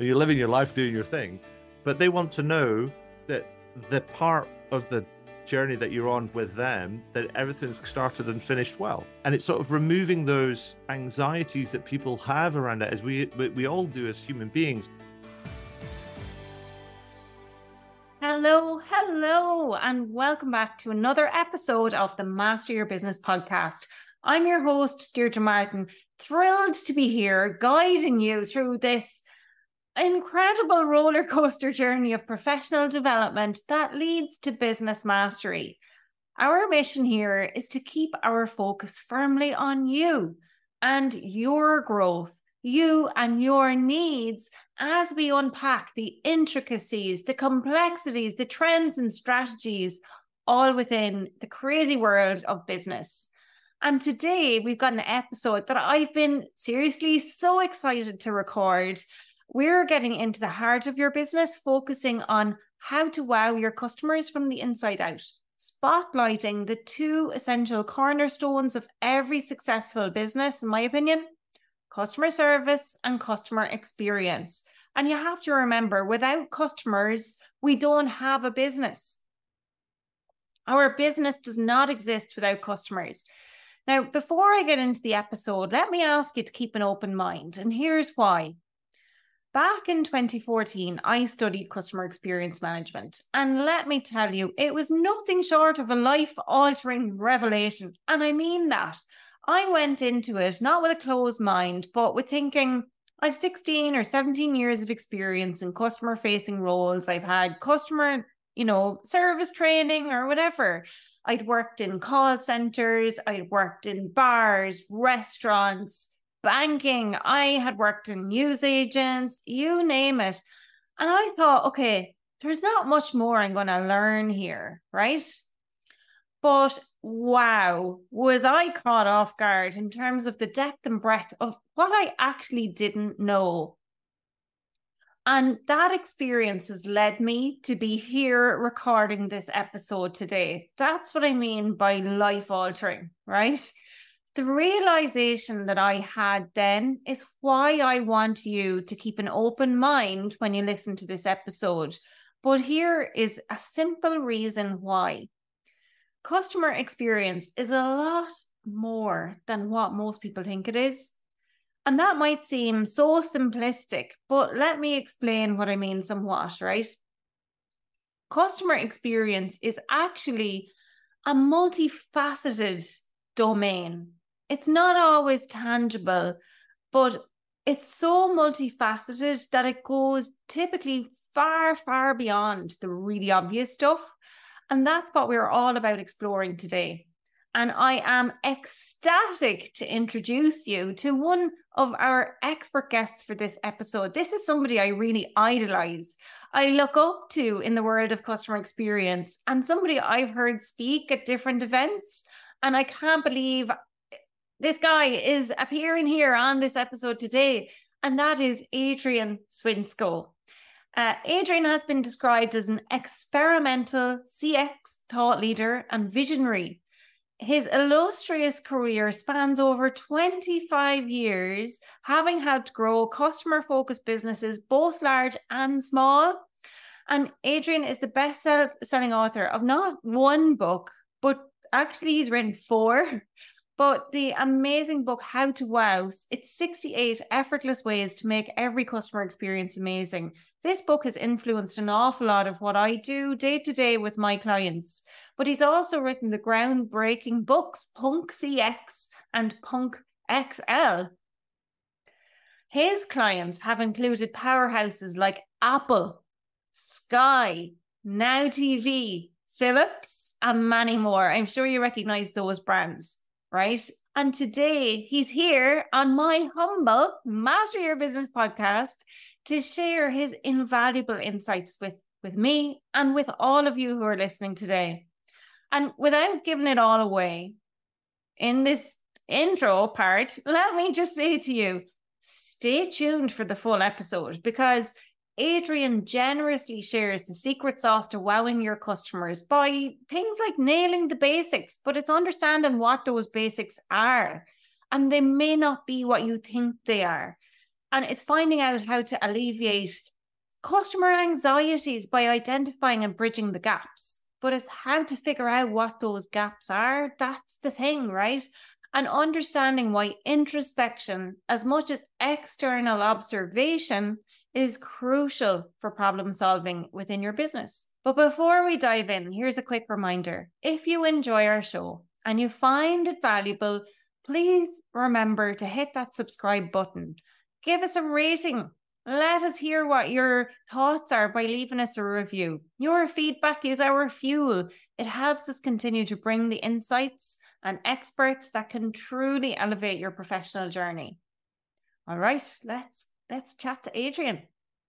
You're living your life doing your thing, but they want to know that the part of the journey that you're on with them that everything's started and finished well. And it's sort of removing those anxieties that people have around it as we we all do as human beings. Hello, hello, and welcome back to another episode of the Master Your Business podcast. I'm your host, Deirdre Martin, thrilled to be here guiding you through this incredible roller coaster journey of professional development that leads to business mastery. Our mission here is to keep our focus firmly on you and your growth, you and your needs as we unpack the intricacies, the complexities, the trends and strategies all within the crazy world of business. And today we've got an episode that I've been seriously so excited to record we're getting into the heart of your business, focusing on how to wow your customers from the inside out, spotlighting the two essential cornerstones of every successful business, in my opinion customer service and customer experience. And you have to remember without customers, we don't have a business. Our business does not exist without customers. Now, before I get into the episode, let me ask you to keep an open mind. And here's why. Back in 2014, I studied customer experience management. And let me tell you, it was nothing short of a life altering revelation. And I mean that. I went into it not with a closed mind, but with thinking, I've 16 or 17 years of experience in customer facing roles. I've had customer, you know, service training or whatever. I'd worked in call centers, I'd worked in bars, restaurants, banking, I had worked in news agents, you name it. And I thought, okay, there's not much more I'm going to learn here, right? But wow, was I caught off guard in terms of the depth and breadth of what I actually didn't know. And that experience has led me to be here recording this episode today. That's what I mean by life altering, right? The realization that I had then is why I want you to keep an open mind when you listen to this episode. But here is a simple reason why. Customer experience is a lot more than what most people think it is. And that might seem so simplistic, but let me explain what I mean somewhat, right? Customer experience is actually a multifaceted domain it's not always tangible, but it's so multifaceted that it goes typically far, far beyond the really obvious stuff. And that's what we're all about exploring today. And I am ecstatic to introduce you to one of our expert guests for this episode. This is somebody I really idolize, I look up to in the world of customer experience, and somebody I've heard speak at different events. And I can't believe this guy is appearing here on this episode today, and that is Adrian Swinscoe. Uh, Adrian has been described as an experimental CX thought leader and visionary. His illustrious career spans over 25 years, having helped grow customer focused businesses, both large and small. And Adrian is the best selling author of not one book, but actually, he's written four but the amazing book, How to Wow, it's 68 effortless ways to make every customer experience amazing. This book has influenced an awful lot of what I do day to day with my clients. But he's also written the groundbreaking books, Punk CX and Punk XL. His clients have included powerhouses like Apple, Sky, Now TV, Philips, and many more. I'm sure you recognize those brands right? And today he's here on my humble Master Your Business podcast to share his invaluable insights with, with me and with all of you who are listening today. And without giving it all away in this intro part, let me just say to you stay tuned for the full episode because Adrian generously shares the secret sauce to wowing your customers by things like nailing the basics, but it's understanding what those basics are. And they may not be what you think they are. And it's finding out how to alleviate customer anxieties by identifying and bridging the gaps. But it's how to figure out what those gaps are. That's the thing, right? And understanding why introspection, as much as external observation, is crucial for problem solving within your business. But before we dive in, here's a quick reminder. If you enjoy our show and you find it valuable, please remember to hit that subscribe button. Give us a rating. Let us hear what your thoughts are by leaving us a review. Your feedback is our fuel. It helps us continue to bring the insights and experts that can truly elevate your professional journey. All right, let's let's chat to Adrian.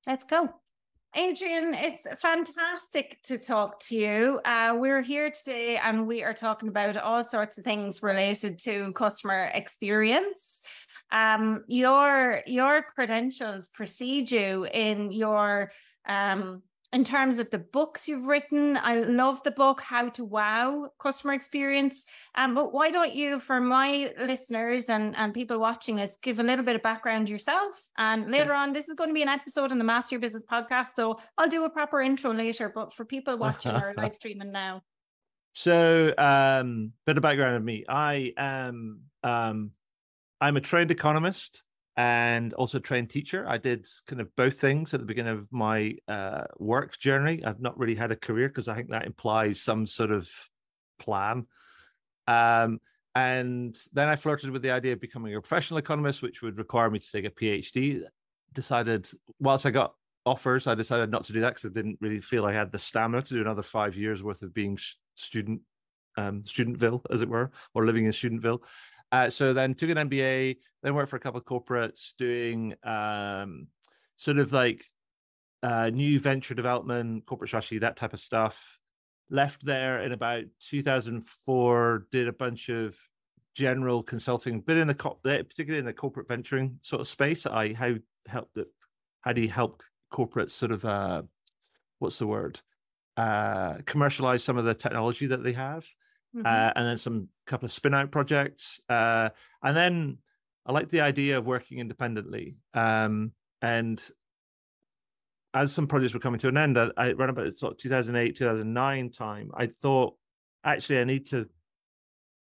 Let's go. Adrian, it's fantastic to talk to you. Uh, we're here today and we are talking about all sorts of things related to customer experience. Um, your your credentials precede you in your um, in terms of the books you've written, I love the book How to Wow Customer Experience. Um, but why don't you, for my listeners and, and people watching us, give a little bit of background yourself? And later on, this is going to be an episode on the Master Your Business podcast. So I'll do a proper intro later. But for people watching or live streaming now. So, um, bit of background of me. I am um, I'm a trained economist and also trained teacher. I did kind of both things at the beginning of my uh, work journey. I've not really had a career because I think that implies some sort of plan. Um, and then I flirted with the idea of becoming a professional economist, which would require me to take a PhD. Decided, whilst I got offers, I decided not to do that because I didn't really feel I had the stamina to do another five years worth of being student, um, studentville, as it were, or living in studentville. Uh, so then took an MBA, then worked for a couple of corporates doing um, sort of like uh, new venture development, corporate strategy, that type of stuff. Left there in about 2004, did a bunch of general consulting, but in the particularly in the corporate venturing sort of space. I how help that how do you help corporates sort of uh, what's the word uh, commercialize some of the technology that they have mm-hmm. uh, and then some couple of spin out projects. Uh, and then I like the idea of working independently. Um, and as some projects were coming to an end, I, I ran about sort of 2008, 2009 time. I thought, actually, I need to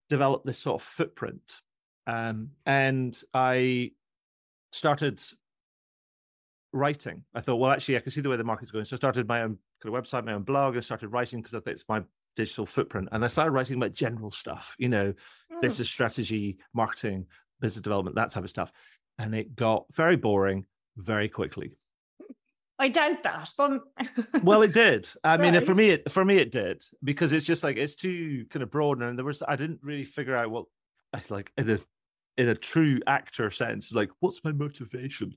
develop this sort of footprint. Um, and I started writing. I thought, well, actually, I can see the way the market's going. So I started my own kind of website, my own blog. I started writing because I think it's my digital footprint. And I started writing about general stuff, you know, mm. business strategy, marketing, business development, that type of stuff. And it got very boring very quickly. I doubt that, but well, it did. I right. mean, for me, it for me it did because it's just like it's too kind of broad, and there was I didn't really figure out what like in a in a true actor sense, like what's my motivation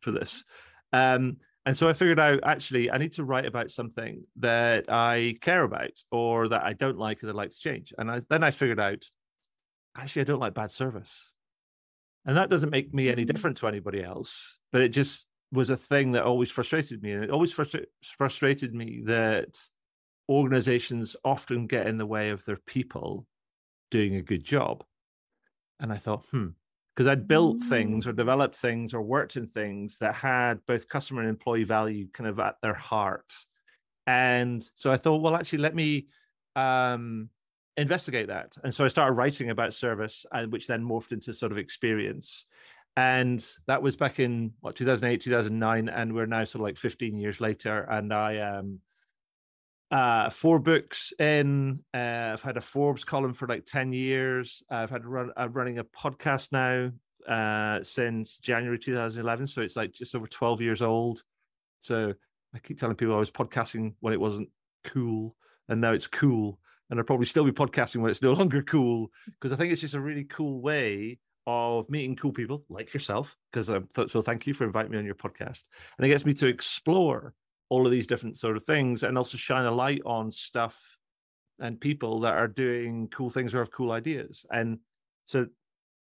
for this. Um, and so I figured out actually I need to write about something that I care about or that I don't like and I'd like to change. And I, then I figured out actually I don't like bad service. And that doesn't make me any mm. different to anybody else, but it just was a thing that always frustrated me. And it always frustra- frustrated me that organizations often get in the way of their people doing a good job. And I thought, hmm, because I'd built things or mm. developed things or worked in things that had both customer and employee value kind of at their heart. And so I thought, well, actually, let me um, investigate that. And so I started writing about service, and uh, which then morphed into sort of experience. And that was back in what 2008, 2009, and we're now sort of like 15 years later. And I um, uh, four books in. Uh, I've had a Forbes column for like 10 years. I've had run, I'm running a podcast now uh, since January 2011. So it's like just over 12 years old. So I keep telling people I was podcasting when it wasn't cool, and now it's cool. And I'll probably still be podcasting when it's no longer cool because I think it's just a really cool way of meeting cool people like yourself. Because um, so thank you for inviting me on your podcast, and it gets me to explore all of these different sort of things and also shine a light on stuff and people that are doing cool things or have cool ideas. And so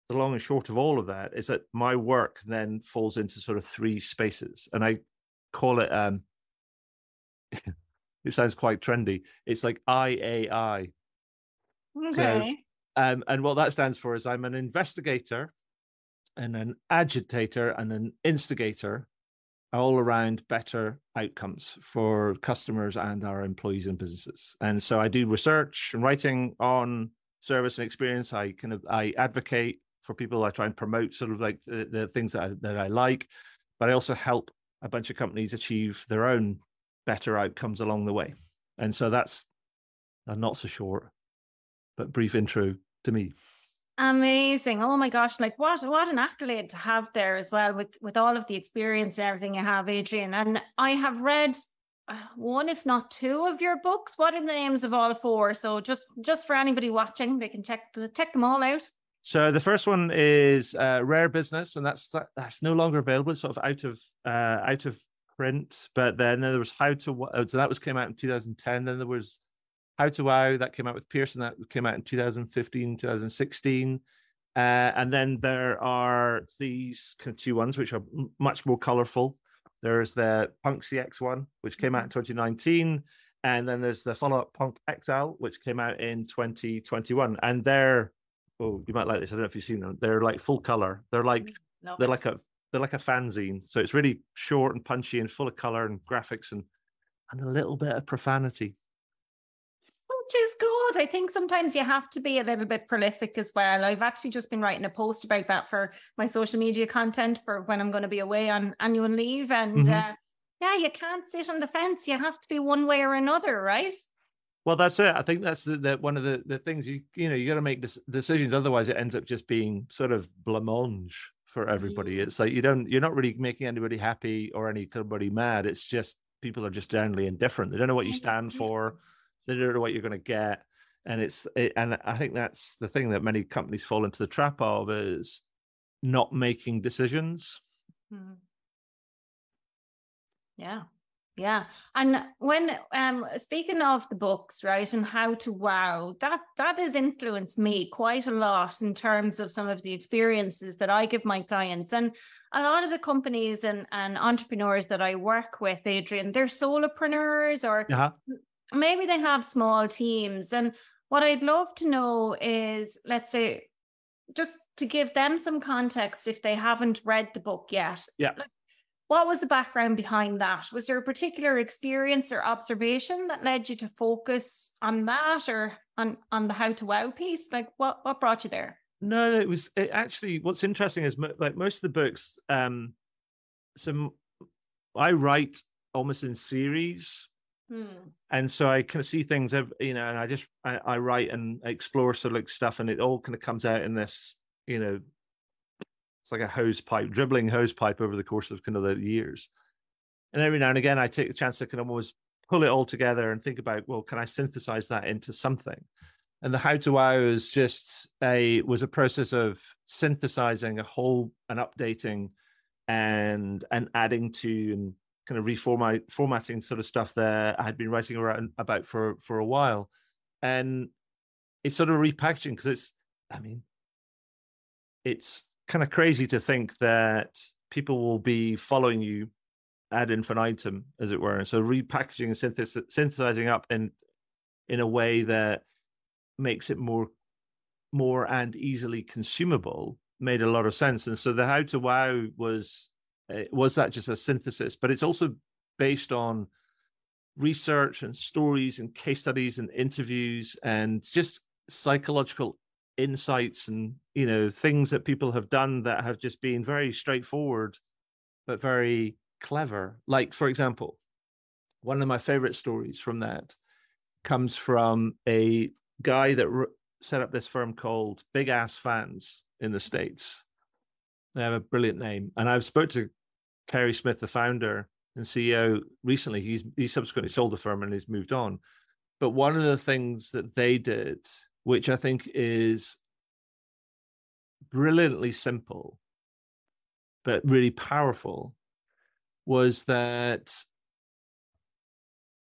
the long and short of all of that is that my work then falls into sort of three spaces. And I call it um it sounds quite trendy. It's like IAI. Okay. So, um, and what that stands for is I'm an investigator, and an agitator and an instigator all around better outcomes for customers and our employees and businesses. And so I do research and writing on service and experience. I kind of I advocate for people. I try and promote sort of like the, the things that I, that I like, but I also help a bunch of companies achieve their own better outcomes along the way. And so that's a not so short but brief intro to me. Amazing. Oh my gosh, like what what an accolade to have there as well with with all of the experience and everything you have, Adrian. And I have read uh, one if not two of your books. What are the names of all four? So just just for anybody watching, they can check the check them all out. So the first one is uh, Rare Business, and that's that's no longer available. Sort of out of uh, out of print. But then there was How to so that was came out in 2010. Then there was how to Wow that came out with Pearson that came out in 2015, 2016. Uh, and then there are these kind of two ones which are m- much more colorful. There's the Punk CX one, which came out in mm-hmm. 2019. And then there's the follow up Punk XL, which came out in 2021. And they're, oh, you might like this. I don't know if you've seen them. They're like full color. They're like, mm, they're like a, they're like a fanzine. So it's really short and punchy and full of color and graphics and, and a little bit of profanity which is good. I think sometimes you have to be a little bit prolific as well. I've actually just been writing a post about that for my social media content for when I'm going to be away on annual leave. And mm-hmm. uh, yeah, you can't sit on the fence. You have to be one way or another, right? Well, that's it. I think that's the, the one of the, the things you you know you got to make decisions. Otherwise, it ends up just being sort of blancmange for everybody. Mm-hmm. It's like you don't you're not really making anybody happy or anybody mad. It's just people are just generally indifferent. They don't know what you stand for they don't know what you're going to get. And it's it, and i think that's the thing that many companies fall into the trap of is not making decisions. Hmm. yeah. Yeah. And when um speaking of the books right and how to wow that that has influenced me quite a lot in terms of some of the experiences that i give my clients. And a lot of the companies and, and entrepreneurs that I work with, Adrian, they're solopreneurs or uh-huh maybe they have small teams. And what I'd love to know is, let's say, just to give them some context if they haven't read the book yet. Yeah. What was the background behind that? Was there a particular experience or observation that led you to focus on that or on on the how to wow piece? Like what what brought you there? No, it was it actually what's interesting is like most of the books um some I write almost in series Hmm. And so I kind of see things, you know, and I just I, I, write and explore sort of like stuff, and it all kind of comes out in this, you know, it's like a hose pipe, dribbling hose pipe over the course of kind of the years. And every now and again, I take the chance to kind of always pull it all together and think about, well, can I synthesize that into something? And the how to wow is just a was a process of synthesizing a whole and updating and and adding to and kind of reformat formatting sort of stuff there I had been writing around about for for a while, and it's sort of repackaging because it's I mean, it's kind of crazy to think that people will be following you ad infinitum, as it were. And so repackaging and synthesizing up in in a way that makes it more more and easily consumable made a lot of sense. And so the how to wow was Uh, was that just a synthesis? But it's also based on research and stories and case studies and interviews and just psychological insights and you know things that people have done that have just been very straightforward but very clever like for example one of my favorite stories from that comes from a guy that re- set up this firm called big ass fans in the states they have a brilliant name. And I've spoke to Carey Smith, the founder and CEO, recently. He's he subsequently sold the firm and he's moved on. But one of the things that they did, which I think is brilliantly simple, but really powerful, was that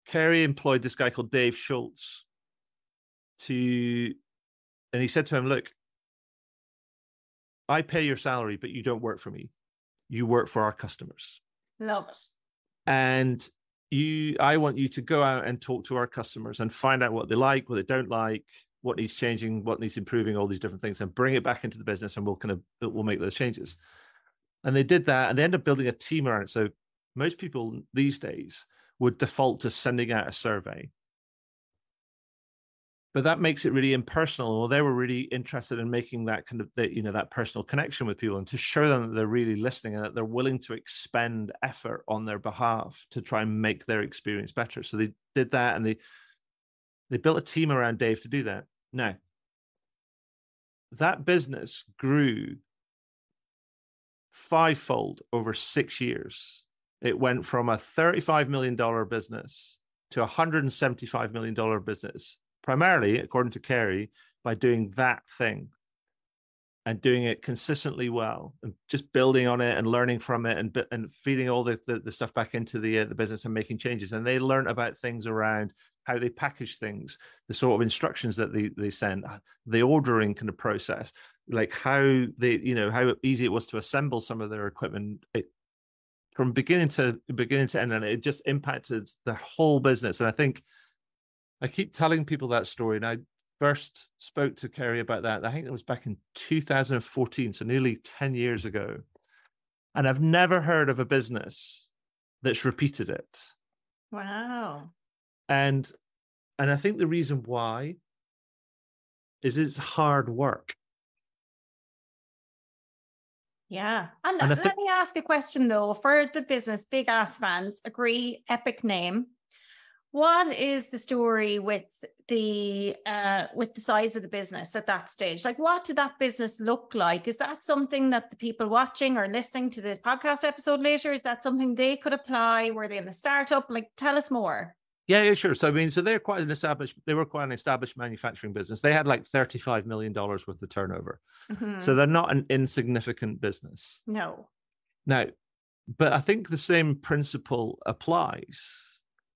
Kerry employed this guy called Dave Schultz to, and he said to him, Look, I pay your salary, but you don't work for me. You work for our customers. Love it. And you, I want you to go out and talk to our customers and find out what they like, what they don't like, what needs changing, what needs improving, all these different things, and bring it back into the business, and we'll kind of we'll make those changes. And they did that, and they ended up building a team around it. So most people these days would default to sending out a survey but that makes it really impersonal well they were really interested in making that kind of that you know that personal connection with people and to show them that they're really listening and that they're willing to expend effort on their behalf to try and make their experience better. So they did that and they they built a team around dave to do that. Now that business grew fivefold over six years. It went from a $35 million business to a $175 million business primarily, according to Carey, by doing that thing and doing it consistently well and just building on it and learning from it and and feeding all the, the, the stuff back into the uh, the business and making changes. And they learn about things around how they package things the sort of instructions that they, they send uh, the ordering kind of process like how they you know how easy it was to assemble some of their equipment. It, from beginning to beginning to end and it just impacted the whole business. And i think I keep telling people that story, and I first spoke to Carey about that. I think it was back in 2014, so nearly 10 years ago. And I've never heard of a business that's repeated it. Wow. And and I think the reason why is it's hard work. Yeah. And, and let th- me ask a question though for the business, big ass fans, agree, epic name. What is the story with the uh, with the size of the business at that stage? Like, what did that business look like? Is that something that the people watching or listening to this podcast episode later is that something they could apply? Were they in the startup? Like, tell us more. Yeah, yeah, sure. So I mean, so they're quite an established. They were quite an established manufacturing business. They had like thirty-five million dollars worth of turnover. Mm-hmm. So they're not an insignificant business. No. Now, but I think the same principle applies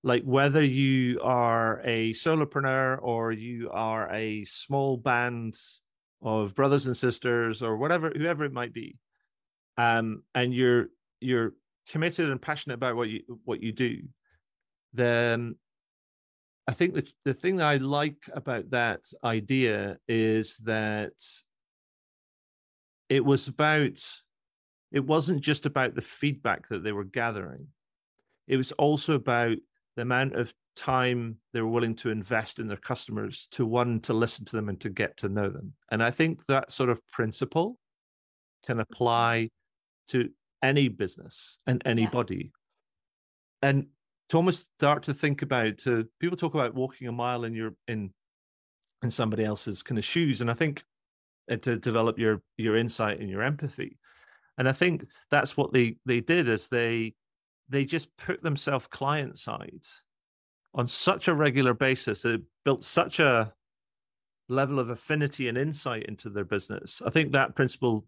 like whether you are a solopreneur or you are a small band of brothers and sisters or whatever whoever it might be um and you're you're committed and passionate about what you what you do then i think the the thing that i like about that idea is that it was about it wasn't just about the feedback that they were gathering. It was also about the amount of time they're willing to invest in their customers to one to listen to them and to get to know them. And i think that sort of principle can apply to any business and anybody. Yeah. and to almost start to think about to people talk about walking a mile in your in in somebody else's kind of shoes and i think uh, to develop your your insight and your empathy. And i think that's what they they did is they they just put themselves client side on such a regular basis. It built such a level of affinity and insight into their business. I think that principle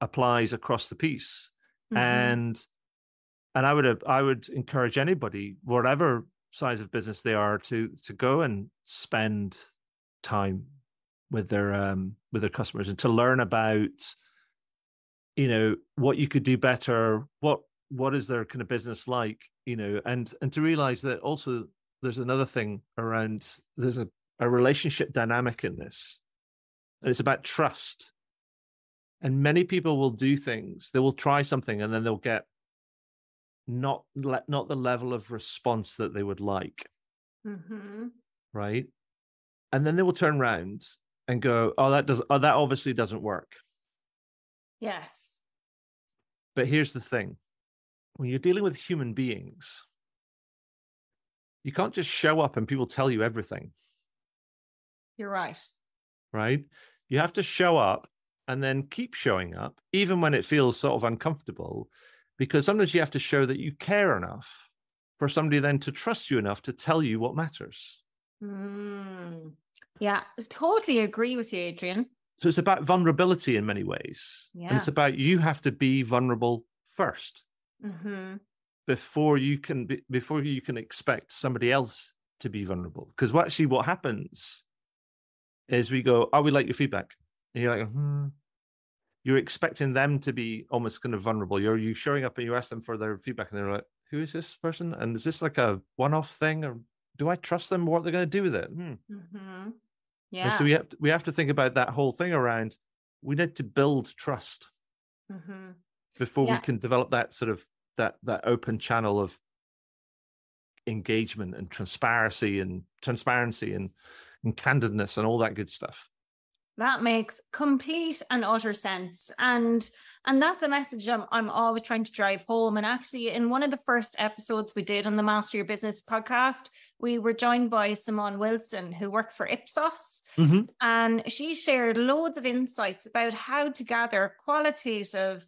applies across the piece. Mm-hmm. And and I would I would encourage anybody, whatever size of business they are, to to go and spend time with their um with their customers and to learn about you know what you could do better what what is their kind of business like you know and and to realize that also there's another thing around there's a, a relationship dynamic in this and it's about trust. And many people will do things they will try something and then they'll get not not the level of response that they would like. Mm-hmm. right? And then they will turn around and go oh that does oh that obviously doesn't work. Yes. But here's the thing when you're dealing with human beings, you can't just show up and people tell you everything. You're right. Right? You have to show up and then keep showing up, even when it feels sort of uncomfortable, because sometimes you have to show that you care enough for somebody then to trust you enough to tell you what matters. Mm. Yeah, totally agree with you, Adrian. So it's about vulnerability in many ways. Yeah. And it's about you have to be vulnerable first mm-hmm. before you can be, before you can expect somebody else to be vulnerable. Because actually, what happens is we go, "Oh, we like your feedback," and you're like, "Hmm." You're expecting them to be almost kind of vulnerable. You're you showing up and you ask them for their feedback, and they're like, "Who is this person? And is this like a one-off thing, or do I trust them? What they're going to do with it?" Hmm. Mm-hmm. Yeah. And so we have to, we have to think about that whole thing around we need to build trust Mhm. Before Yeah. we can develop that sort of that that open channel of engagement and transparency and transparency and, and candidness and all that good stuff. That makes complete and utter sense. And and that's a message I'm, I'm always trying to drive home. And actually, in one of the first episodes we did on the Master Your Business podcast, we were joined by Simone Wilson, who works for Ipsos. Mhm. And she shared loads of insights about how to gather qualitative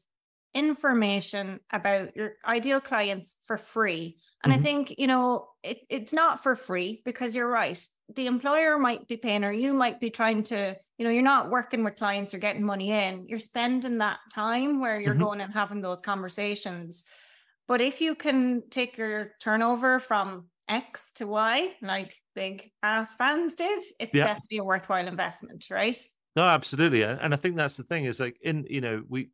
information about your ideal clients for free. And I Mhm. think, you know, it, it's not for free because you're right. The employer might be paying, or you might be trying to, you know, you're not working with clients or getting money in. You're spending that time where you're Mhm. going and having those conversations. But if you can take your turnover from X to Y, like big ass fans did, it's Yeah. definitely a worthwhile investment, right? No, absolutely, and and I think that's the thing is like in you know we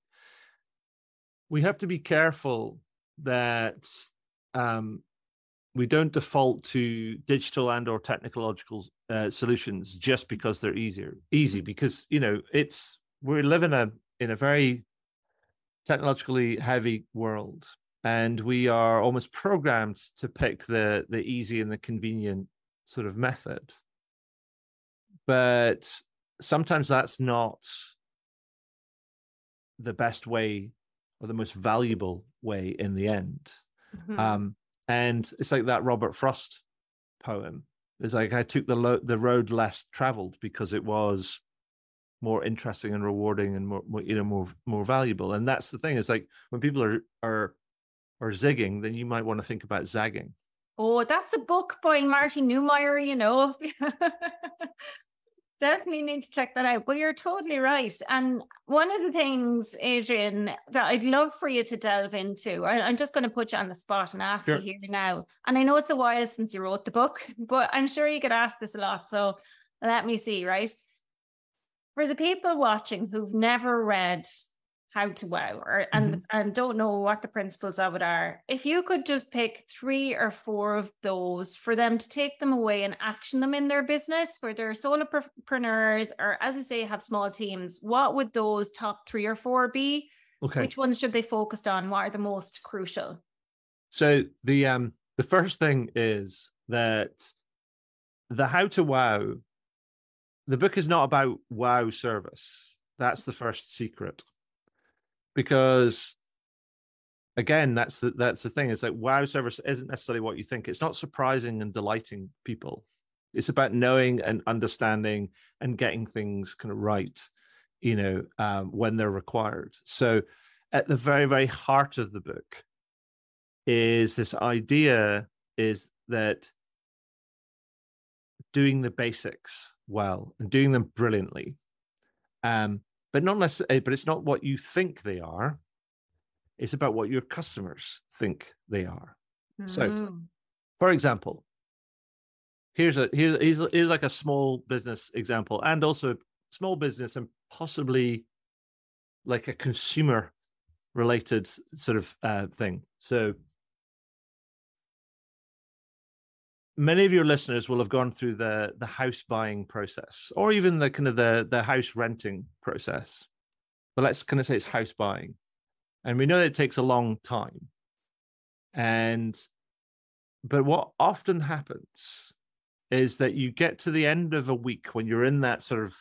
we have to be careful that um, we don't default to digital and or technological uh, solutions just because they're easier easy because you know it's we live in a in a very technologically heavy world and we are almost programmed to pick the the easy and the convenient sort of method. But sometimes that's not the best way or the most valuable way in the end Mhm. um and it's like that robert frost poem it's like i took the lo- the road less traveled because it was more interesting and rewarding and more, more you know more more valuable and that's the thing is like when people are are are zigging then you might want to think about zagging Oh, that's a book by Marty Neumeier, you know. Definitely need to check that out. But you're totally right. And one of the things, Adrian, that I'd love for you to delve into, I, I'm just going to put you on the spot and ask Sure. you here now. And I know it's a while since you wrote the book, but I'm sure you get asked this a lot. So let me see, right? For the people watching who've never read How to Wow or and and don't know what the principles of it are, if you could just pick three or four of those for them to take them away and action them in their business, where they're solopreneurs or as I say, have small teams, what would those top three or four be? okay Which ones should they focus on? What are the most crucial? So the um the first thing is that the how to wow the book is not about wow service. That's the first secret. Because again, that's the that's the thing. It's like wow service isn't necessarily what you think. It's not surprising and delighting people. It's about knowing and understanding and getting things kind of right, you know, um, when they're required. So at the very, very heart of the book, is this idea is that doing the basics well and doing them brilliantly um but not necessarily but it's not what you think they are. It's about what your customers think they are. So- Mm. for example here's a here's, here's here's like a small business example and also small business and possibly like a consumer related sort of uh, thing. So many of your listeners will have gone through the the house buying process or even the kind of the the house renting process. But let's kind of say it's house buying. And we know that it takes a long time. And but what often happens is that you get to the end of a week when you're in that sort of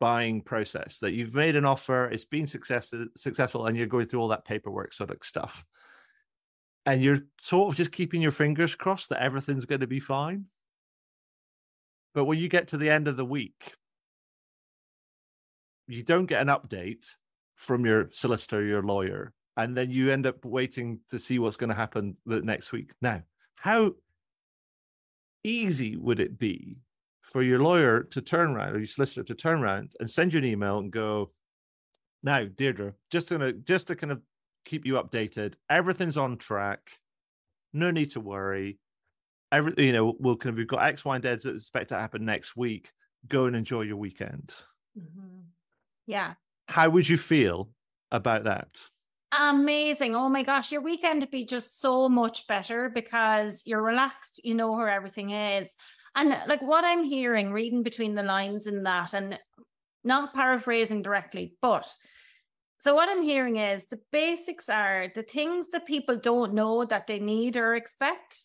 buying process that you've made an offer it's been success, successful and you're going through all that paperwork sort of stuff and you're sort of just keeping your fingers crossed that everything's going to be fine? But when you get to the end of the week you don't get an update from your solicitor your lawyer and then you end up waiting to see what's going to happen the next week. Now how easy would it be for your lawyer to turn around or your solicitor to turn around and send you an email and go, now, Deirdre, just to just to kind of keep you updated, everything's on track. No need to worry. Every you know, we'll kind of we've got X, Y, and Z that expect to happen next week. Go and enjoy your weekend. Mhm. Yeah. How would you feel about that? Amazing. Oh my gosh, your weekend would be just so much better because you're relaxed, you know where everything is. And like what I'm hearing, reading between the lines in that, and not paraphrasing directly, but so what I'm hearing is the basics are the things that people don't know that they need or expect,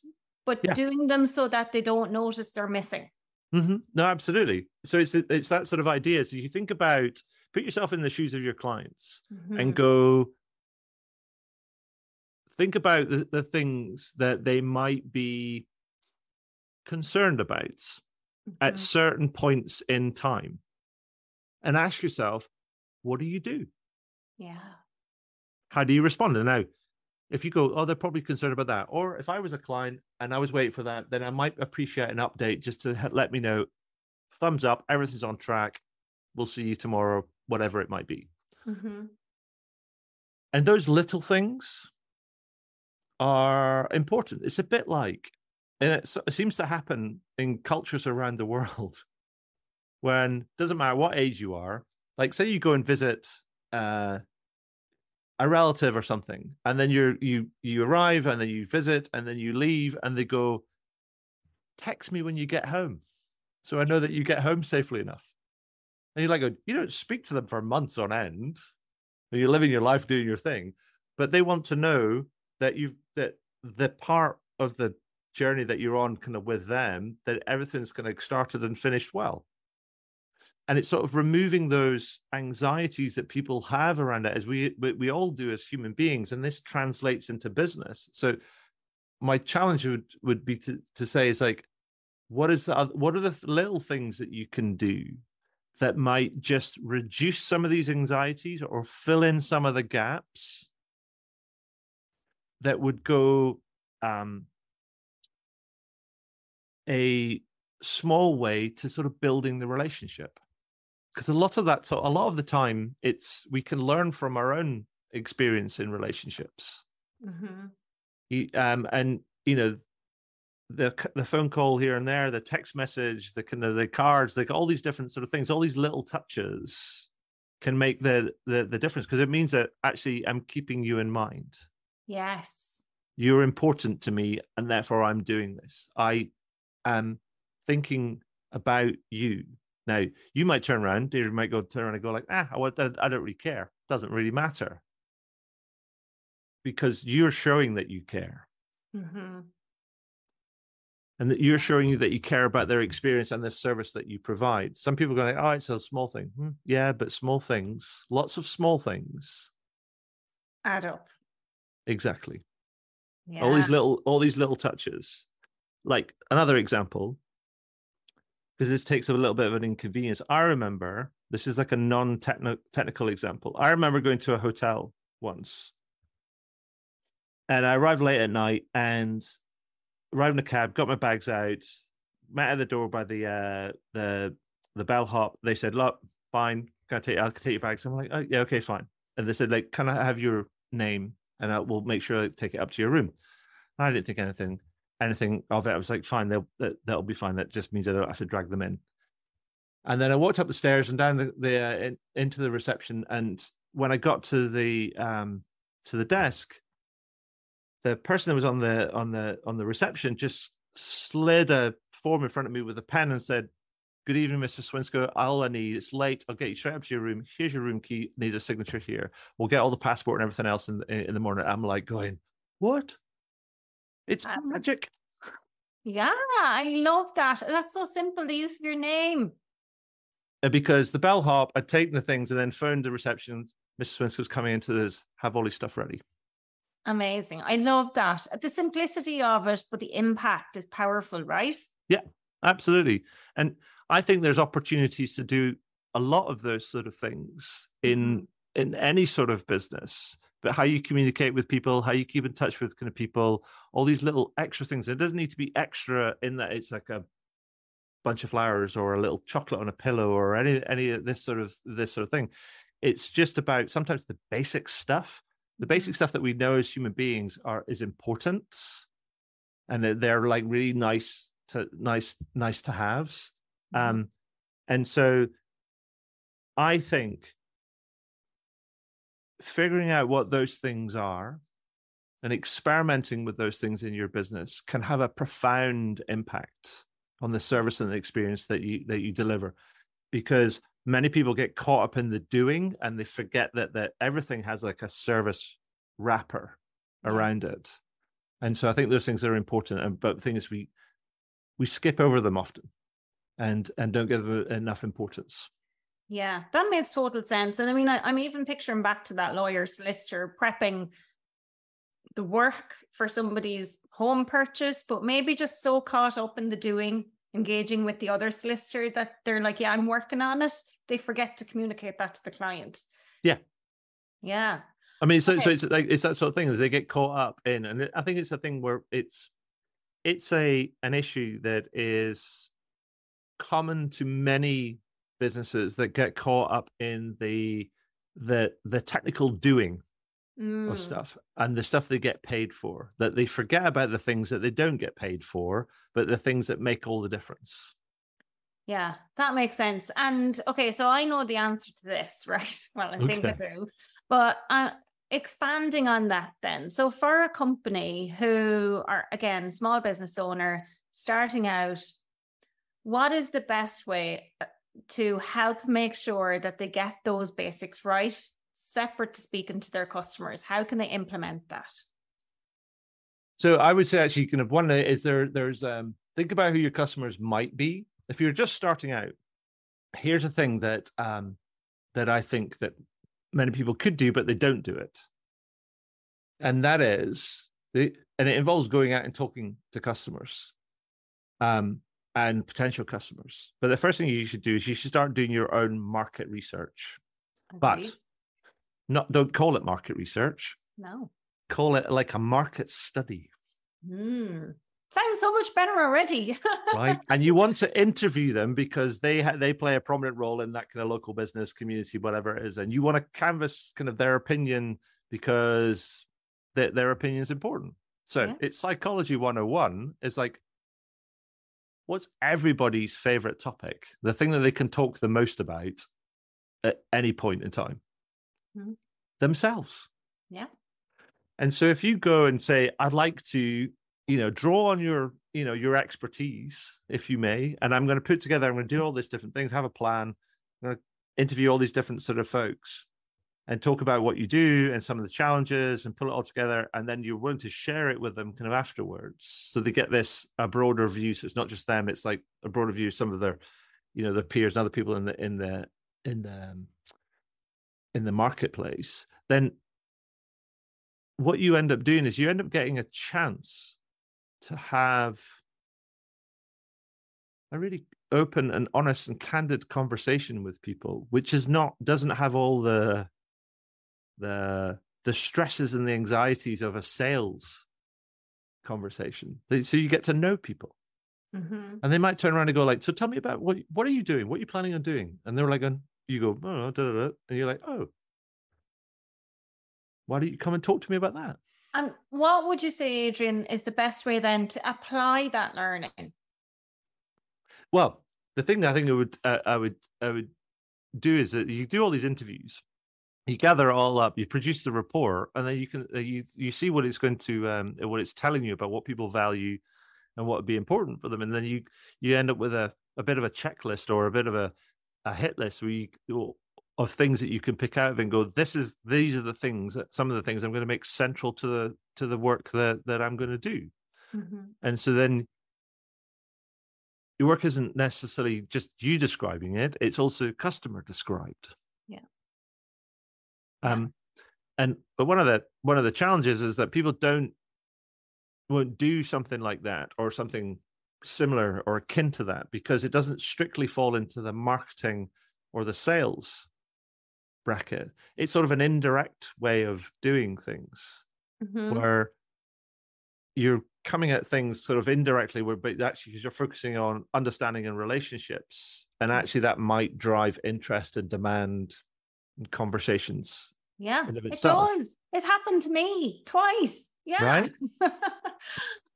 but yeah. doing them so that they don't notice they're missing. Mm-hmm. No, absolutely. So it's it's that sort of idea. So you think about put yourself in the shoes of your clients mm-hmm. and go think about the, the things that they might be concerned about mm-hmm. at certain points in time and ask yourself what do you do yeah. How do you respond? And now, if you go, oh, they're probably concerned about that. Or if I was a client and I was waiting for that, then I might appreciate an update just to let me know thumbs up, everything's on track. We'll see you tomorrow, whatever it might be. Mm-hmm. And those little things are important. It's a bit like, and it, it seems to happen in cultures around the world when doesn't matter what age you are, like say you go and visit uh, a relative or something, and then you you you arrive and then you visit and then you leave and they go, text me when you get home, so I know that you get home safely enough. And you're like, you don't speak to them for months on end. and You're living your life doing your thing, but they want to know that you've that the part of the journey that you're on kind of with them that everything's kind of started and finished well and it's sort of removing those anxieties that people have around it as we we all do as human beings and this translates into business. So my challenge would would be to to say is like what is the what are the little things that you can do that might just reduce some of these anxieties or fill in some of the gaps that would go um, a small way to sort of building the relationship because a lot of that so a lot of the time it's we can learn from our own experience in relationships. Mm-hmm. um, and you know the the phone call here and there the text message the kind of the cards like all these different sort of things all these little touches can make the the, the difference because it means that actually i'm keeping you in mind. Yes. You're important to me and therefore i'm doing this. I am thinking about you now, you might turn around, David might go turn around and go like, ah, I, I don't really care. Doesn't really matter. Because you're showing that you care. Mm-hmm. And that you're showing you that you care about their experience and the service that you provide. Some people go like, oh, it's a small thing. Hmm, yeah, but small things, lots of small things add up. Exactly. Yeah. All these little, all these little touches. Like another example, because this takes a little bit of an inconvenience. I remember this is like a non-technical example. I remember going to a hotel once, and I arrived late at night and arrived in a cab, got my bags out, met at the door by the uh, the the bellhop. They said, "Look, fine, can I take I'll take your bags." I'm like, "Oh yeah, okay, fine." And they said, "Like, can I have your name?" And I will make sure I take it up to your room. I didn't think anything anything of it. I was like, fine, they'll that, will be fine. That just means I don't have to drag them in. And then I walked up the stairs and down the, the uh, in, into the reception. And when I got to the um to the desk, the person that was on the on the on the reception just slid a form in front of me with a pen and said, "Good evening, Mr. Swinscoe. All I need it's late. I'll get you straight up to your room. Here's your room key. Need a signature here. We'll get all the passport and everything else in the, in the morning." I'm like going, "What? It's magic. Yeah, I love that. That's so simple. The use of your name. Uh, because the bellhop had taken the things and then phoned the reception. Mr. Swinson was coming into this, have all his stuff ready. Amazing. I love that. The simplicity of it, but the impact is powerful, right? Yeah, absolutely. And I think there's opportunities to do a lot of those sort of things in mm-hmm. in any sort of business but how you communicate with people, how you keep in touch with kind of people, all these little extra things. It doesn't need to be extra in that it's like a bunch of flowers or a little chocolate on a pillow or any any of this sort of this sort of thing. It's just about sometimes the basic stuff. The basic mm-hmm. stuff that we know as human beings are is important, and they're like really nice to nice nice to haves. Mm-hmm. Um, and so I think figuring out what those things are and experimenting with those things in your business can have a profound impact on the service and the experience that you that you deliver. Because many people get caught up in the doing and they forget that that everything has like a service wrapper around it. And so i think those things are important and but the thing is we we skip over them often and and don't give them enough importance Yeah, that makes total sense. And I mean, I, I'm even picturing back to that lawyer solicitor prepping the work for somebody's home purchase, but maybe just so caught up in the doing, engaging with the other solicitor that they're like, yeah, I'm working on it. They forget to communicate that to the client. Yeah. Yeah. I mean, so so it's like it's that sort of thing that they get caught up in, and I think it's a thing where it's it's a an issue that is common to many businesses that get caught up in the the the technical doing Mm, of stuff and the stuff they get paid for that they forget about the things that they don't get paid for but the things that make all the difference Yeah, that makes sense. And okay, so I know the answer to this, right? Well, I think I do. But uh, expanding on that, then. So, for a company who are, again, small business owner starting out, what is the best way uh, to help make sure that they get those basics right, separate to speaking to their customers? How can they implement that? So I would say actually kind of one is there there's um think about who your customers might be. If you're just starting out, here's a thing that um that I think that many people could do, but they don't do it. And that is the and it involves going out and talking to customers um and potential customers. But the first thing you should do is you should start doing your own market research. But Not don't call it market research, no. call it like a market study. Hmm. Sounds so much better already. right? and you want to interview them because they ha- they play a prominent role in that kind of local business community, whatever it is, and you want to canvas kind of their opinion because their their opinion is important. So Yeah. it's psychology 101 It's like what's everybody's favorite topic, the thing that they can talk the most about at any point in time? Mhm. Themselves. Yeah. And so if you go and say, I'd like to, you know, draw on your, you know, your expertise, if you may, and I'm going to put together, I'm going to do all these different things, have a plan, I'm going to interview all these different sort of folks and talk about what you do and some of the challenges and pull it all together. And then you're willing to share it with them kind of afterwards. So they get this a broader view. So it's not just them, it's like a broader view some of their, you know, their peers and other people in the in the in the um, in the marketplace, then what you end up doing is you end up getting a chance to have a really open and honest and candid conversation with people which is not doesn't have all the the the stresses and the anxieties of a sales conversation. So you get to know people. Mhm. and they might turn around and go like so tell me about what what are you doing? What are you planning on doing? And they're like going, you go oh, da, da, da," and you're like oh. Why don't you come and talk to me about that? And what would you say, Adrian, is the best way then to apply that learning? Well, the thing that I think I would uh, I would I would do is that you do all these interviews, you gather it all up, you produce the report, and then you can uh, you you see what it's going to um what it's telling you about what people value and what would be important for them, and then you you end up with a a bit of a checklist or a bit of a a hit list where you of things that you can pick out of and go this is these are the things that some of the things i'm going to make central to the to the work that that i'm going to do Mhm. and so then your work isn't necessarily just you describing it, it's also customer described. Um and but one of the one of the challenges is that people don't won't do something like that or something similar or akin to that because it doesn't strictly fall into the marketing or the sales bracket. It's sort of an indirect way of doing things Mhm. where you're coming at things sort of indirectly where but actually because you're focusing on understanding and relationships and actually that might drive interest and demand and conversations Yeah, it does. It's happened to me twice. Yeah. Right?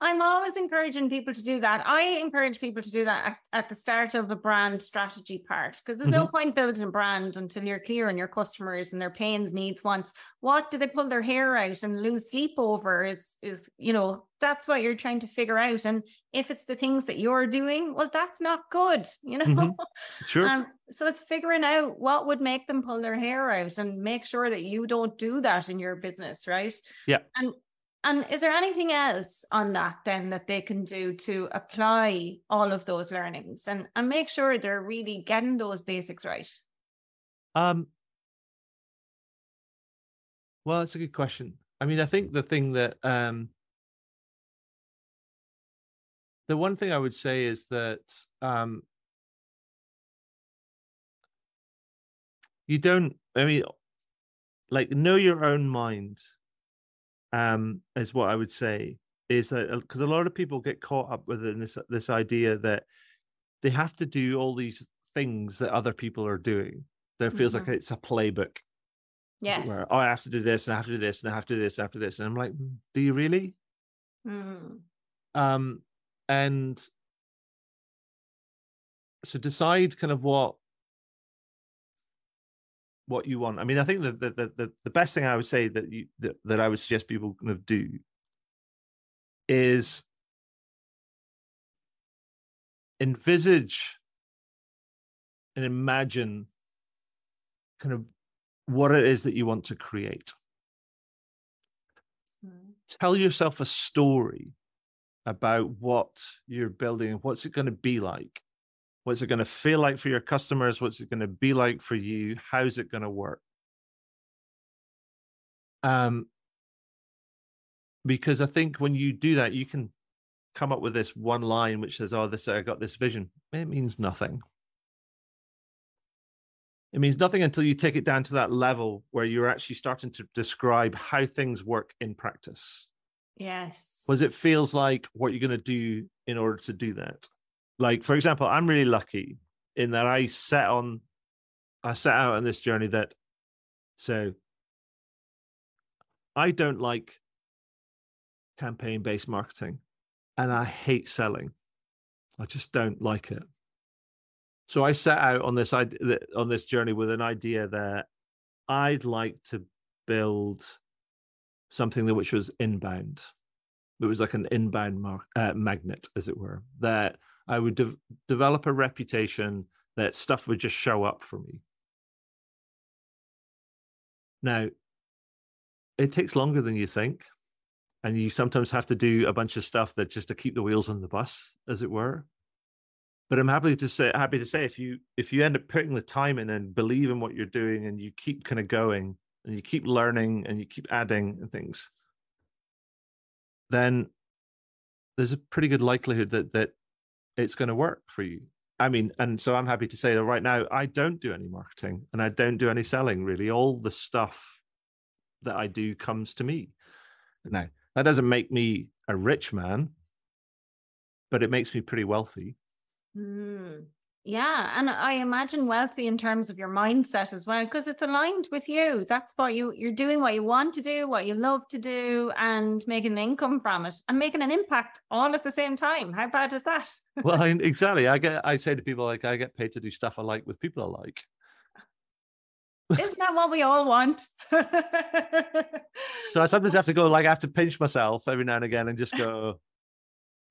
I'm always encouraging people to do that. I encourage people to do that at, at the start of a brand strategy part because there's mm-hmm. no point building a brand until you're clear on your customers and their pains, needs, wants. What do they pull their hair out and lose sleep over? Is is you know that's what you're trying to figure out. And if it's the things that you're doing, well, that's not good. You know, mm-hmm. sure. Um, so it's figuring out what would make them pull their hair out and make sure that you don't do that in your business, right? Yeah. And and is there anything else on that then that they can do to apply all of those learnings and, and make sure they're really getting those basics right? Um, well, that's a good question. I mean, I think the thing that um, the one thing I would say is that um, you don't. I mean, like know your own mind um, is what I would say. Is that because uh, a lot of people get caught up within this this idea that they have to do all these things that other people are doing. There feels mm-hmm. like it's a playbook. Yes. Where, oh, I have to do this, and I have to do this, and I have to do this after this, and I'm like, mm, do you really? Mm. Um, and so decide kind of what what you want. I mean, I think that the, the the, the best thing I would say that you that, that I would suggest people kind of do is envisage and imagine kind of what it is that you want to create. Hmm. Tell yourself a story about what you're building and what's it going to be like What's it going to feel like for your customers? What's it going to be like for you? How's it going to work? Um, because I think when you do that, you can come up with this one line which says, "Oh, this I got this vision." It means nothing. It means nothing until you take it down to that level where you're actually starting to describe how things work in practice. Yes. Was it feels like what you're going to do in order to do that like for example i'm really lucky in that i set on i set out on this journey that so i don't like campaign based marketing and i hate selling. I just don't like it. So i set out on this on this journey with an idea that i'd like to build something that which was inbound. It was like an inbound mar- uh, magnet as it were that I would de- develop a reputation that stuff would just show up for me. Now, it takes longer than you think, and you sometimes have to do a bunch of stuff that just to keep the wheels on the bus, as it were. But I'm happy to say, happy to say, if you if you end up putting the time in and believe in what you're doing, and you keep kind of going, and you keep learning, and you keep adding and things, then there's a pretty good likelihood that that it's going to work for you. I mean, and so I'm happy to say that right now I don't do any marketing and I don't do any selling really. All the stuff that I do comes to me. Now, that doesn't make me a rich man, but it makes me pretty wealthy. Mm. Yeah, and I imagine wealthy in terms of your mindset as well, because it's aligned with you. That's what you you're doing what you want to do, what you love to do, and making an income from it and making an impact all at the same time. How bad is that? well, I, exactly. I get I say to people like I get paid to do stuff I like with people I like. Isn't that what we all want? so I sometimes have to go like I have to pinch myself every now and again and just go,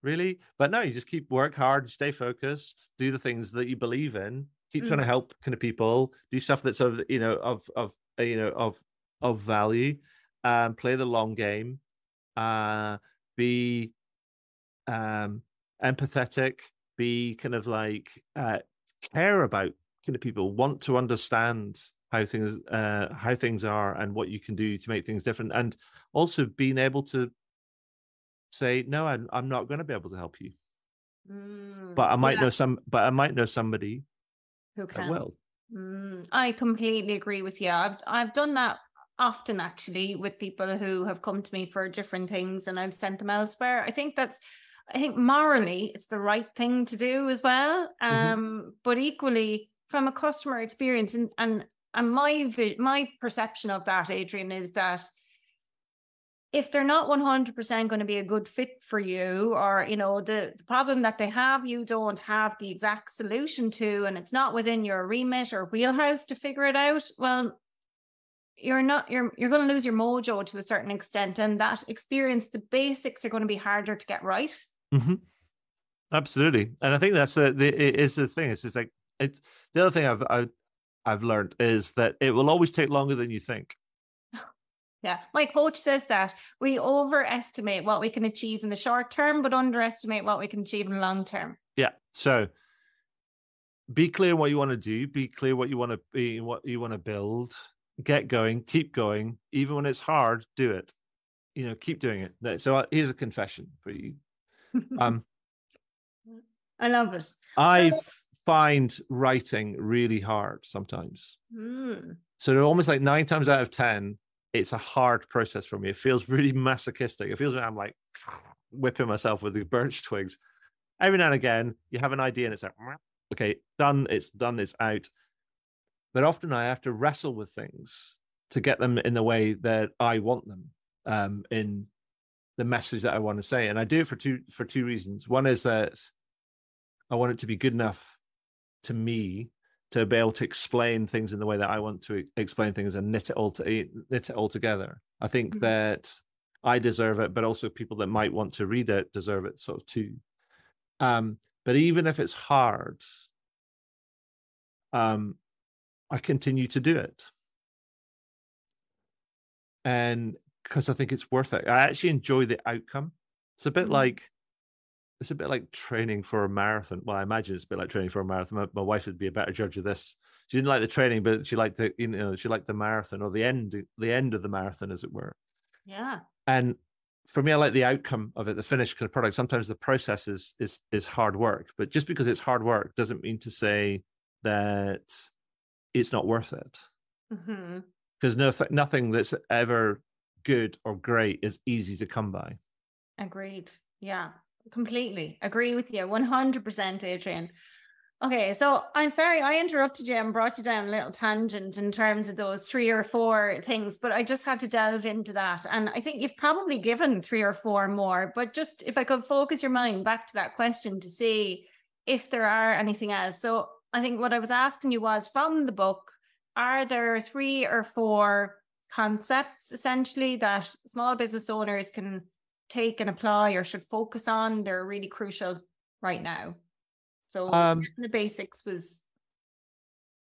really but no you just keep work hard stay focused do the things that you believe in keep mm. trying to mm. help kind of people do stuff that's of you know of of uh, you know of of value um play the long game uh be um empathetic be kind of like uh care about kind of people want to understand how things uh how things are and what you can do to make things different and also being able to say no i'm, I'm not going to be able to help you mm, but i might yeah. know some but i might know somebody who can will mm, i completely agree with you i've i've done that often actually with people who have come to me for different things and i've sent them elsewhere i think that's i think morally it's the right thing to do as well mm-hmm. um mm-hmm. but equally from a customer experience and and and my my perception of that adrian is that if they're not 100% going to be a good fit for you or you know the, the, problem that they have you don't have the exact solution to and it's not within your remit or wheelhouse to figure it out well you're not you're you're going to lose your mojo to a certain extent and that experience the basics are going to be harder to get right. Mm-hmm. absolutely. And i think that's the, the is the thing it's just like it's the other thing i've I, have i have learned is that it will always take longer than you think yeah, my coach says that we overestimate what we can achieve in the short term, but underestimate what we can achieve in the long term. Yeah. So be clear what you want to do, be clear what you want to be, what you want to build, get going, keep going. Even when it's hard, do it. You know, keep doing it. So uh, here's a confession for you. Um, I love it. I find writing really hard sometimes. Mm. So almost like nine times out of 10, it's a hard process for me. It feels really masochistic. It feels like I'm like whipping myself with the birch twigs. Every now and again, you have an idea and it's like, okay, done, it's done, it's out. But often I have to wrestle with things to get them in the way that I want them, um, in the message that I want to say. And I do it for two for two reasons. One is that I want it to be good enough to me to be able to explain things in the way that I want to explain things and knit it all to, knit it all together. I think mm-hmm. that I deserve it, but also people that might want to read it deserve it sort of too. Um, but even if it's hard, um, I continue to do it. And because I think it's worth it. I actually enjoy the outcome. It's a bit mm-hmm. like it's a bit like training for a marathon. Well, I imagine it's a bit like training for a marathon. My, my, wife would be a better judge of this. She didn't like the training, but she liked the you know she liked the marathon or the end the end of the marathon, as it were. Yeah. And for me, I like the outcome of it, the finished kind of product. Sometimes the process is is is hard work, but just because it's hard work doesn't mean to say that it's not worth it. Because mm-hmm. no, nothing that's ever good or great is easy to come by. Agreed. Yeah completely. Agree with you. 100% adrian. Okay so i'm sorry i interrupted you and brought you down a little tangent in terms of those three or four things but i just had to delve into that. And i think you've probably given three or four more but just if i could focus your mind back to that question to see if there are anything else. So i think what i was asking you was from the book are there three or four concepts essentially that small business owners can take and apply or should focus on they're really crucial right now. So um, the basics was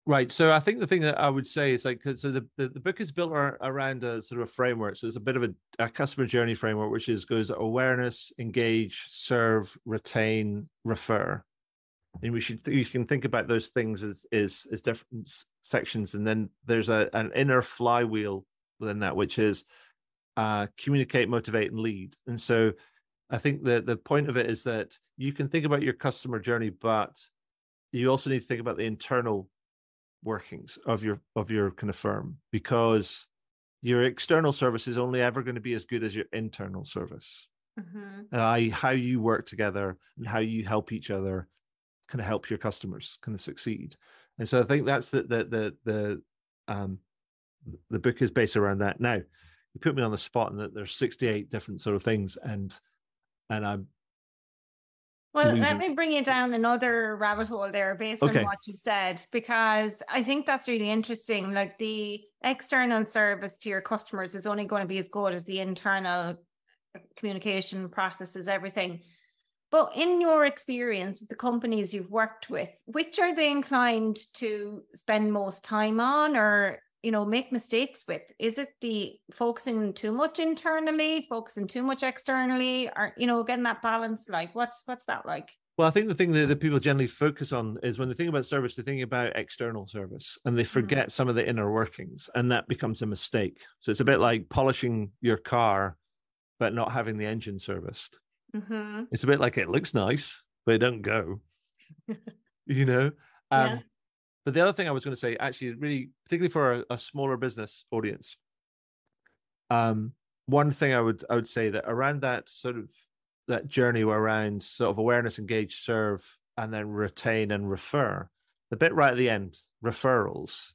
right so i think the thing that i would say is like so the, the, the book is built around a sort of a framework so it's a bit of a, a customer journey framework which is goes awareness engage serve retain refer. And we should you can think about those things as is as different sections and then there's a an inner flywheel within that which is uh, communicate, motivate, and lead. And so I think the the point of it is that you can think about your customer journey, but you also need to think about the internal workings of your of your kind of firm because your external service is only ever going to be as good as your internal service. Mm-hmm. And I, how you work together and how you help each other kind of help your customers kind of succeed. And so I think that's the the the the um the book is based around that. Now, you put me on the spot and that there's 68 different sort of things and and i'm well losing... let me bring you down another rabbit hole there based okay. on what you said because i think that's really interesting. Like the external service to your customers is only going to be as good as the internal communication processes everything. But in your experience with the companies you've worked with, which are they inclined to spend most time on or you know make mistakes with is it the focusing too much internally focusing too much externally or you know getting that balance like what's what's that like well, I think the thing that, that people generally focus on is when they think about service, they think about external service and they mm. forget mm-hmm. some of the inner workings, and that becomes a mistake. So it's a bit like polishing your car, but not having the engine serviced. Mm-hmm. It's a bit like it looks nice, but it don't go. you know, um, yeah. But the other thing I was going to say, actually, really, particularly for a, a smaller business audience, um, one thing I would I would say that around that sort of that journey around sort of awareness, engage, serve, and then retain and refer, the bit right at the end, referrals.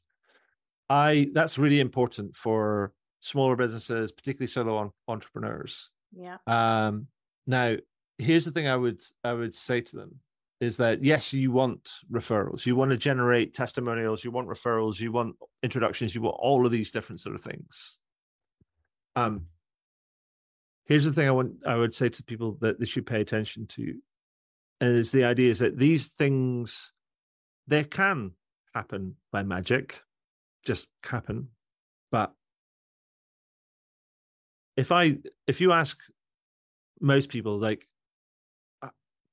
I that's really important for smaller businesses, particularly solo entrepreneurs. Yeah. Um, now, here's the thing I would I would say to them is that yes, you want referrals, you want to generate testimonials, you want referrals, you want introductions, you want all of these different sort of things. Um, here's the thing I want I would say to people that they should pay attention to, and is the idea is that these things they can happen by magic, just happen, but if I if you ask most people like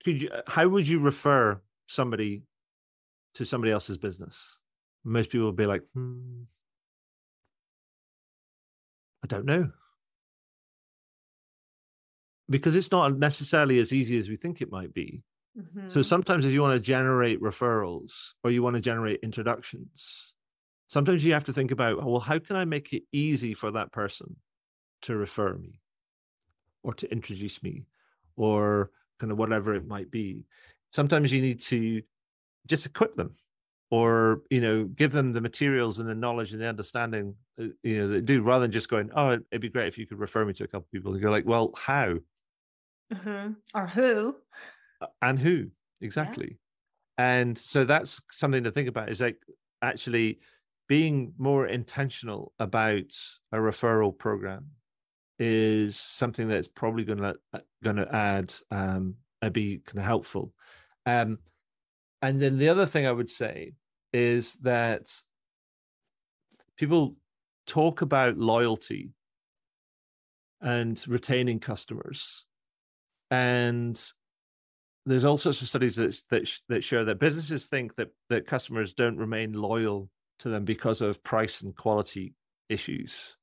could you how would you refer somebody to somebody else's business? Most people would be like hmm, i don't know. Because it's not necessarily as easy as we think it might be. Mm-hmm. so sometimes if you want to generate referrals or you want to generate introductions sometimes you have to think about well how can i make it easy for that person to refer me or to introduce me or kind of whatever it might be. Sometimes you need to just equip them or you know give them the materials and the knowledge and the understanding uh, you know they do rather than just going oh it'd be great if you could refer me to a couple of people. And go like well how? Mm-hmm. Or who? Uh, and who? Exactly. And so that's something to think about is like actually being more intentional about a referral program is something that's probably going to going to add um and be kind of helpful um and then the other thing i would say is that people talk about loyalty and retaining customers and there's all sorts of studies that that that show that businesses think that that customers don't remain loyal to them because of price and quality issues.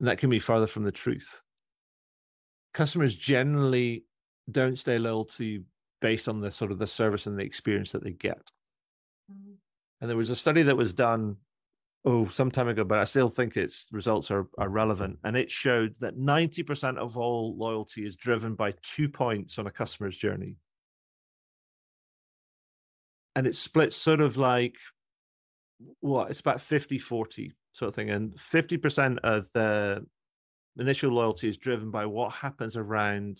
And that can be further from the truth. Customers generally don't stay loyal to you based on the sort of the service and the experience that they get. Mm-hmm. And there was a study that was done oh some time ago, but I still think its results are, are relevant. And it showed that 90% of all loyalty is driven by two points on a customer's journey. And it splits sort of like what it's about 50 40 sort of thing. And 50% of the initial loyalty is driven by what happens around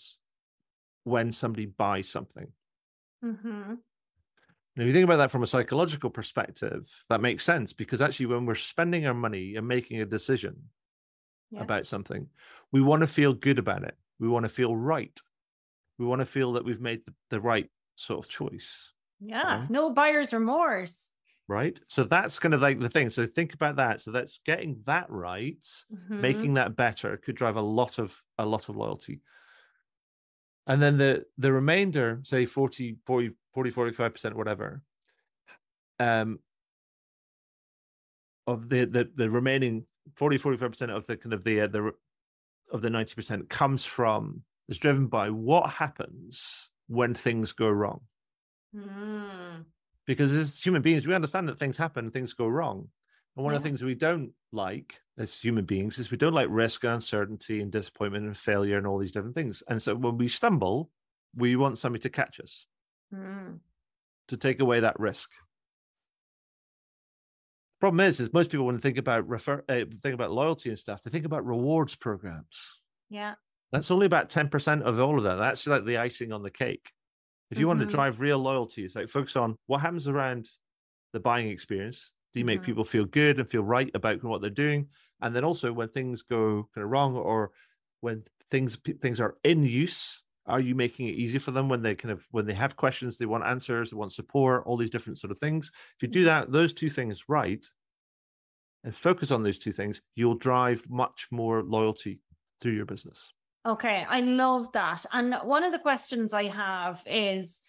when somebody buys something. Mm-hmm. Now, if you think about that from a psychological perspective, that makes sense because actually, when we're spending our money and making a decision Yeah. about something, we want to feel good about it. We want to feel right. We want to feel that we've made the, the right sort of choice, Yeah. Right. No buyer's remorse. Right? So that's kind of like the thing. So think about that. So that's getting that right, Mhm. making that better could drive a lot of a lot of loyalty. And then the the remainder, say 40, 40, 40 45%, whatever, um, of the the the remaining 40 45% of the kind of the uh, the of the 90% comes from is driven by what happens when things go wrong Mm. Because as human beings we understand that things happen things go wrong. And one of the things we don't like as human beings is we don't like risk and uncertainty and disappointment and failure and all these different things. And so when we stumble we want somebody to catch us. Mm. to take away that risk. Problem is is most people when they think about refer uh, think about loyalty and stuff they think about rewards programs. Yeah. that's only about 10% of all of that that's like the icing on the cake if you want Mhm. to drive real loyalty it's like focus on what happens around the buying experience do you make Mhm. people feel good and feel right about what they're doing and then also when things go kind of wrong or when things things are in use are you making it easy for them when they kind of when they have questions they want answers they want support all these different sort of things if you do Mhm. that those two things right and focus on those two things you'll drive much more loyalty through your business Okay, I love that. And one of the questions I have is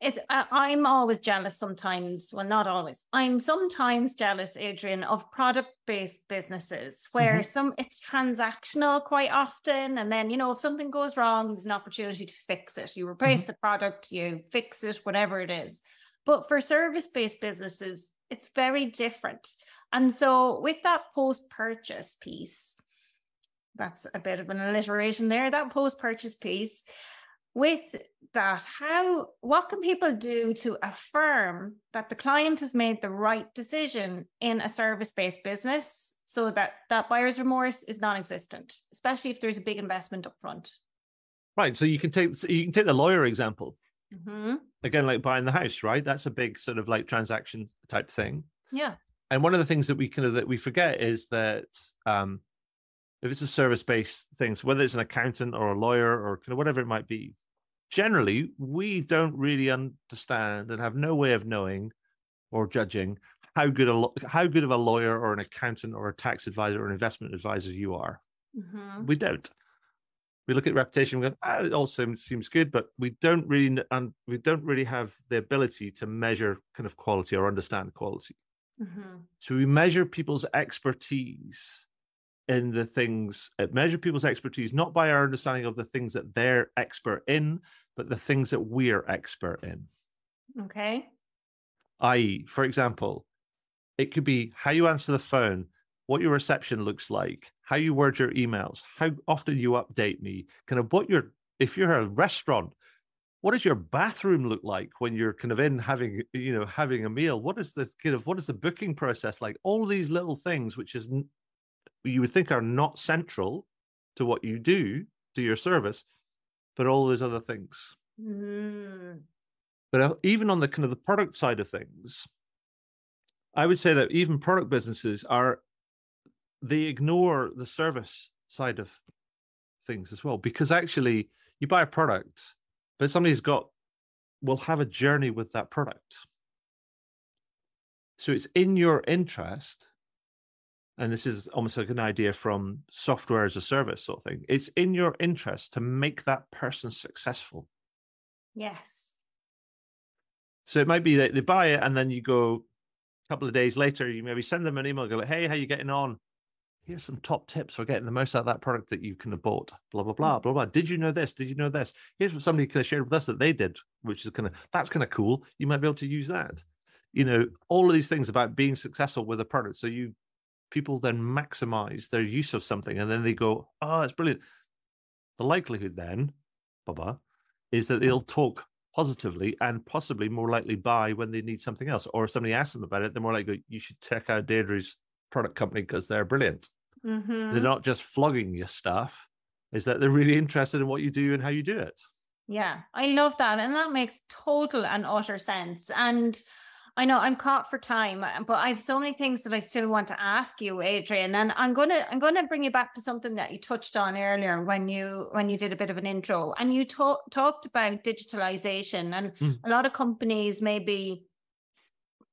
it's I'm always jealous sometimes, well not always. I'm sometimes jealous Adrian of product-based businesses where mm-hmm. some it's transactional quite often and then you know if something goes wrong there's an opportunity to fix it. You replace mm-hmm. the product, you fix it whatever it is. But for service-based businesses it's very different. And so with that post-purchase piece that's a bit of an alliteration there that post purchase piece with that how what can people do to affirm that the client has made the right decision in a service based business so that that buyer's remorse is non-existent, especially if there's a big investment up front. Right. So you can take so you can take the lawyer example. Mm-hmm. Again, like buying the house, right? That's a big sort of like transaction type thing. Yeah. And one of the things that we kind of that we forget is that um, if it's a service based thing, so whether it's an accountant or a lawyer or kind of whatever it might be, generally we don't really understand and have no way of knowing or judging how good a how good of a lawyer or an accountant or a tax advisor or an investment advisor you are. Mm-hmm. We don't. We look at reputation. We go, ah, it also seems, good, but we don't really and we don't really have the ability to measure kind of quality or understand quality. Mm-hmm. So we measure people's expertise in the things, uh, measure people's expertise not by our understanding of the things that they're expert in, but the things that we're expert in. Okay. I.e., for example, it could be how you answer the phone, what your reception looks like, how you word your emails, how often you update me, kind of what your if you're a restaurant, what does your bathroom look like when you're kind of in having you know having a meal? What is the kind of what is the booking process like? All these little things, which is you would think are not central to what you do to your service, but all those other things. Mm. But uh, even on the kind of the product side of things, I would say that even product businesses are they ignore the service side of things as well because actually you buy a product, but somebody's got will have a journey with that product. So it's in your interest, and this is almost like an idea from software as a service sort of thing. It's in your interest to make that person successful. Yes. So it might be that they buy it and then you go a couple of days later, you maybe send them an email, go like, hey, how you getting on? Here's some top tips for getting the most out of that product that you can have bought. Blah blah blah mm. blah blah. Did you know this? Did you know this? Here's what somebody kind of shared with us that they did, which is kind of that's kind of cool. You might be able to use that. You know, all of these things about being successful with a product. So you people then maximize their use of something and then they go, oh, it's brilliant. The likelihood then, Baba, is that they'll talk positively and possibly more likely buy when they need something else. Or if somebody asks them about it, they're more likely, you should check out Deirdre's product company because they're brilliant. Mm-hmm. They're not just flogging your stuff, is that they're really interested in what you do and how you do it. Yeah, I love that. And that makes total and utter sense. And I know I'm caught for time, uh, but I have so many things that I still want to ask you, Adrian. And I'm gonna I'm gonna bring you back to something that you touched on earlier when you when you did a bit of an intro and you talk, talked about digitalization and Mm. a lot of companies maybe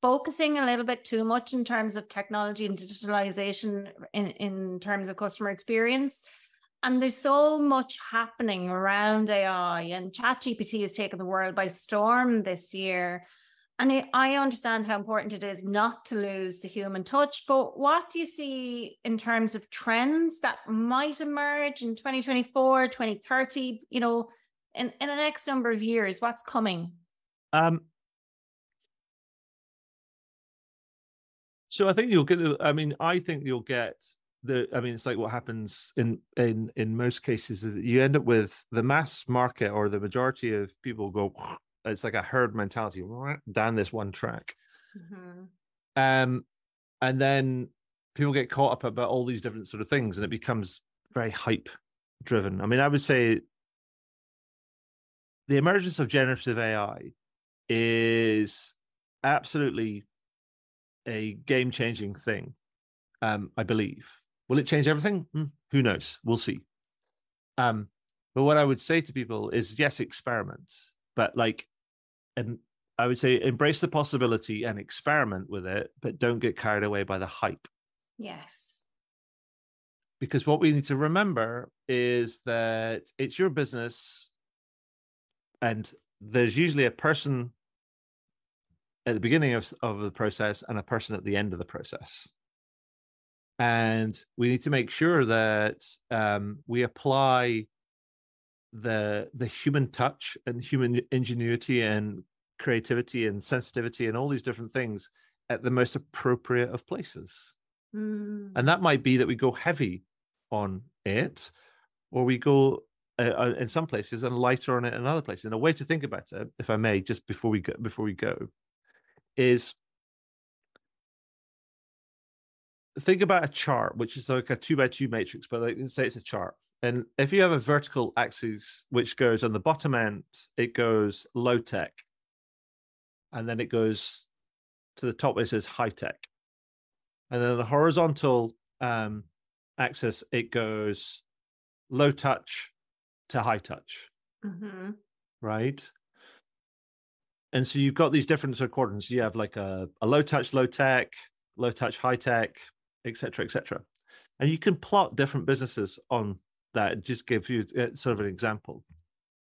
focusing a little bit too much in terms of technology and digitalization in, in terms of customer experience. And there's so much happening around AI, and ChatGPT has taken the world by storm this year. And I- understand how important it is not to lose the human touch, but what do you see in terms of trends that might emerge in 2024, 2030, you know, in, in the next number of years? What's coming? Um, so I think you'll get. I mean, I think you'll get the. I mean, it's like what happens in in in most cases is that you end up with the mass market or the majority of people go. It's like a herd mentality down this one track, um, and then people get caught up about all these different sort of things, and it becomes very hype driven. I mean, I would say the emergence of generative AI is absolutely a game changing thing. Um, I believe. Will it change everything? Hmm, who knows? We'll see. Um, but what I would say to people is yes, experiment, but like, and I would say embrace the possibility and experiment with it, but don't get carried away by the hype. Yes. Because what we need to remember is that it's your business, and there's usually a person at the beginning of, of the process and a person at the end of the process. And we need to make sure that um, we apply the the human touch and human ingenuity and creativity and sensitivity and all these different things at the most appropriate of places. Mm. And that might be that we go heavy on it, or we go uh, uh, in some places and lighter on it in other places. And a way to think about it, if I may, just before we go, before we go, is think about a chart, which is like a two by two matrix, but like say it's a chart. And if you have a vertical axis which goes on the bottom end, it goes low tech. And then it goes to the top, it says high tech. And then the horizontal um, axis, it goes low touch to high touch. Mm-hmm. Right. And so you've got these different sort of quadrants. You have like a, a low touch, low tech, low touch, high tech, etc., etc. And you can plot different businesses on that. Just gives you uh, sort of an example.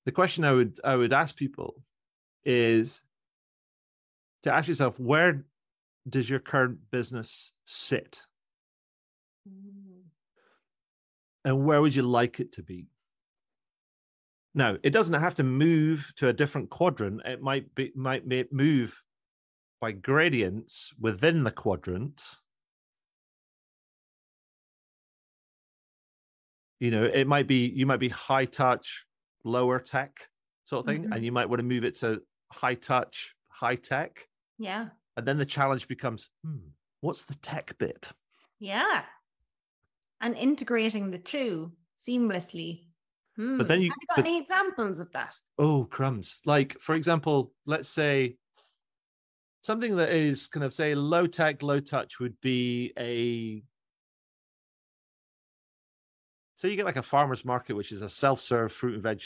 The question I would I would ask people is to ask yourself where does your current business sit, Mm. and where would you like it to be? Now, it doesn't have to move to a different quadrant. It might be might may move by gradients within the quadrant. You know, it might be you might be high touch, lower tech sort of thing, Mhm. and you might want to move it to high touch, high tech, Yeah. and then the challenge becomes, hmm, what's the tech bit? Yeah. And integrating the two seamlessly. Hmm. But then you- have you got but- any examples of that? Oh, crumbs. Like, for example, let's say something that is kind of say low tech, low touch would be a. So you get like a farmer's market, which is a self serve fruit and veg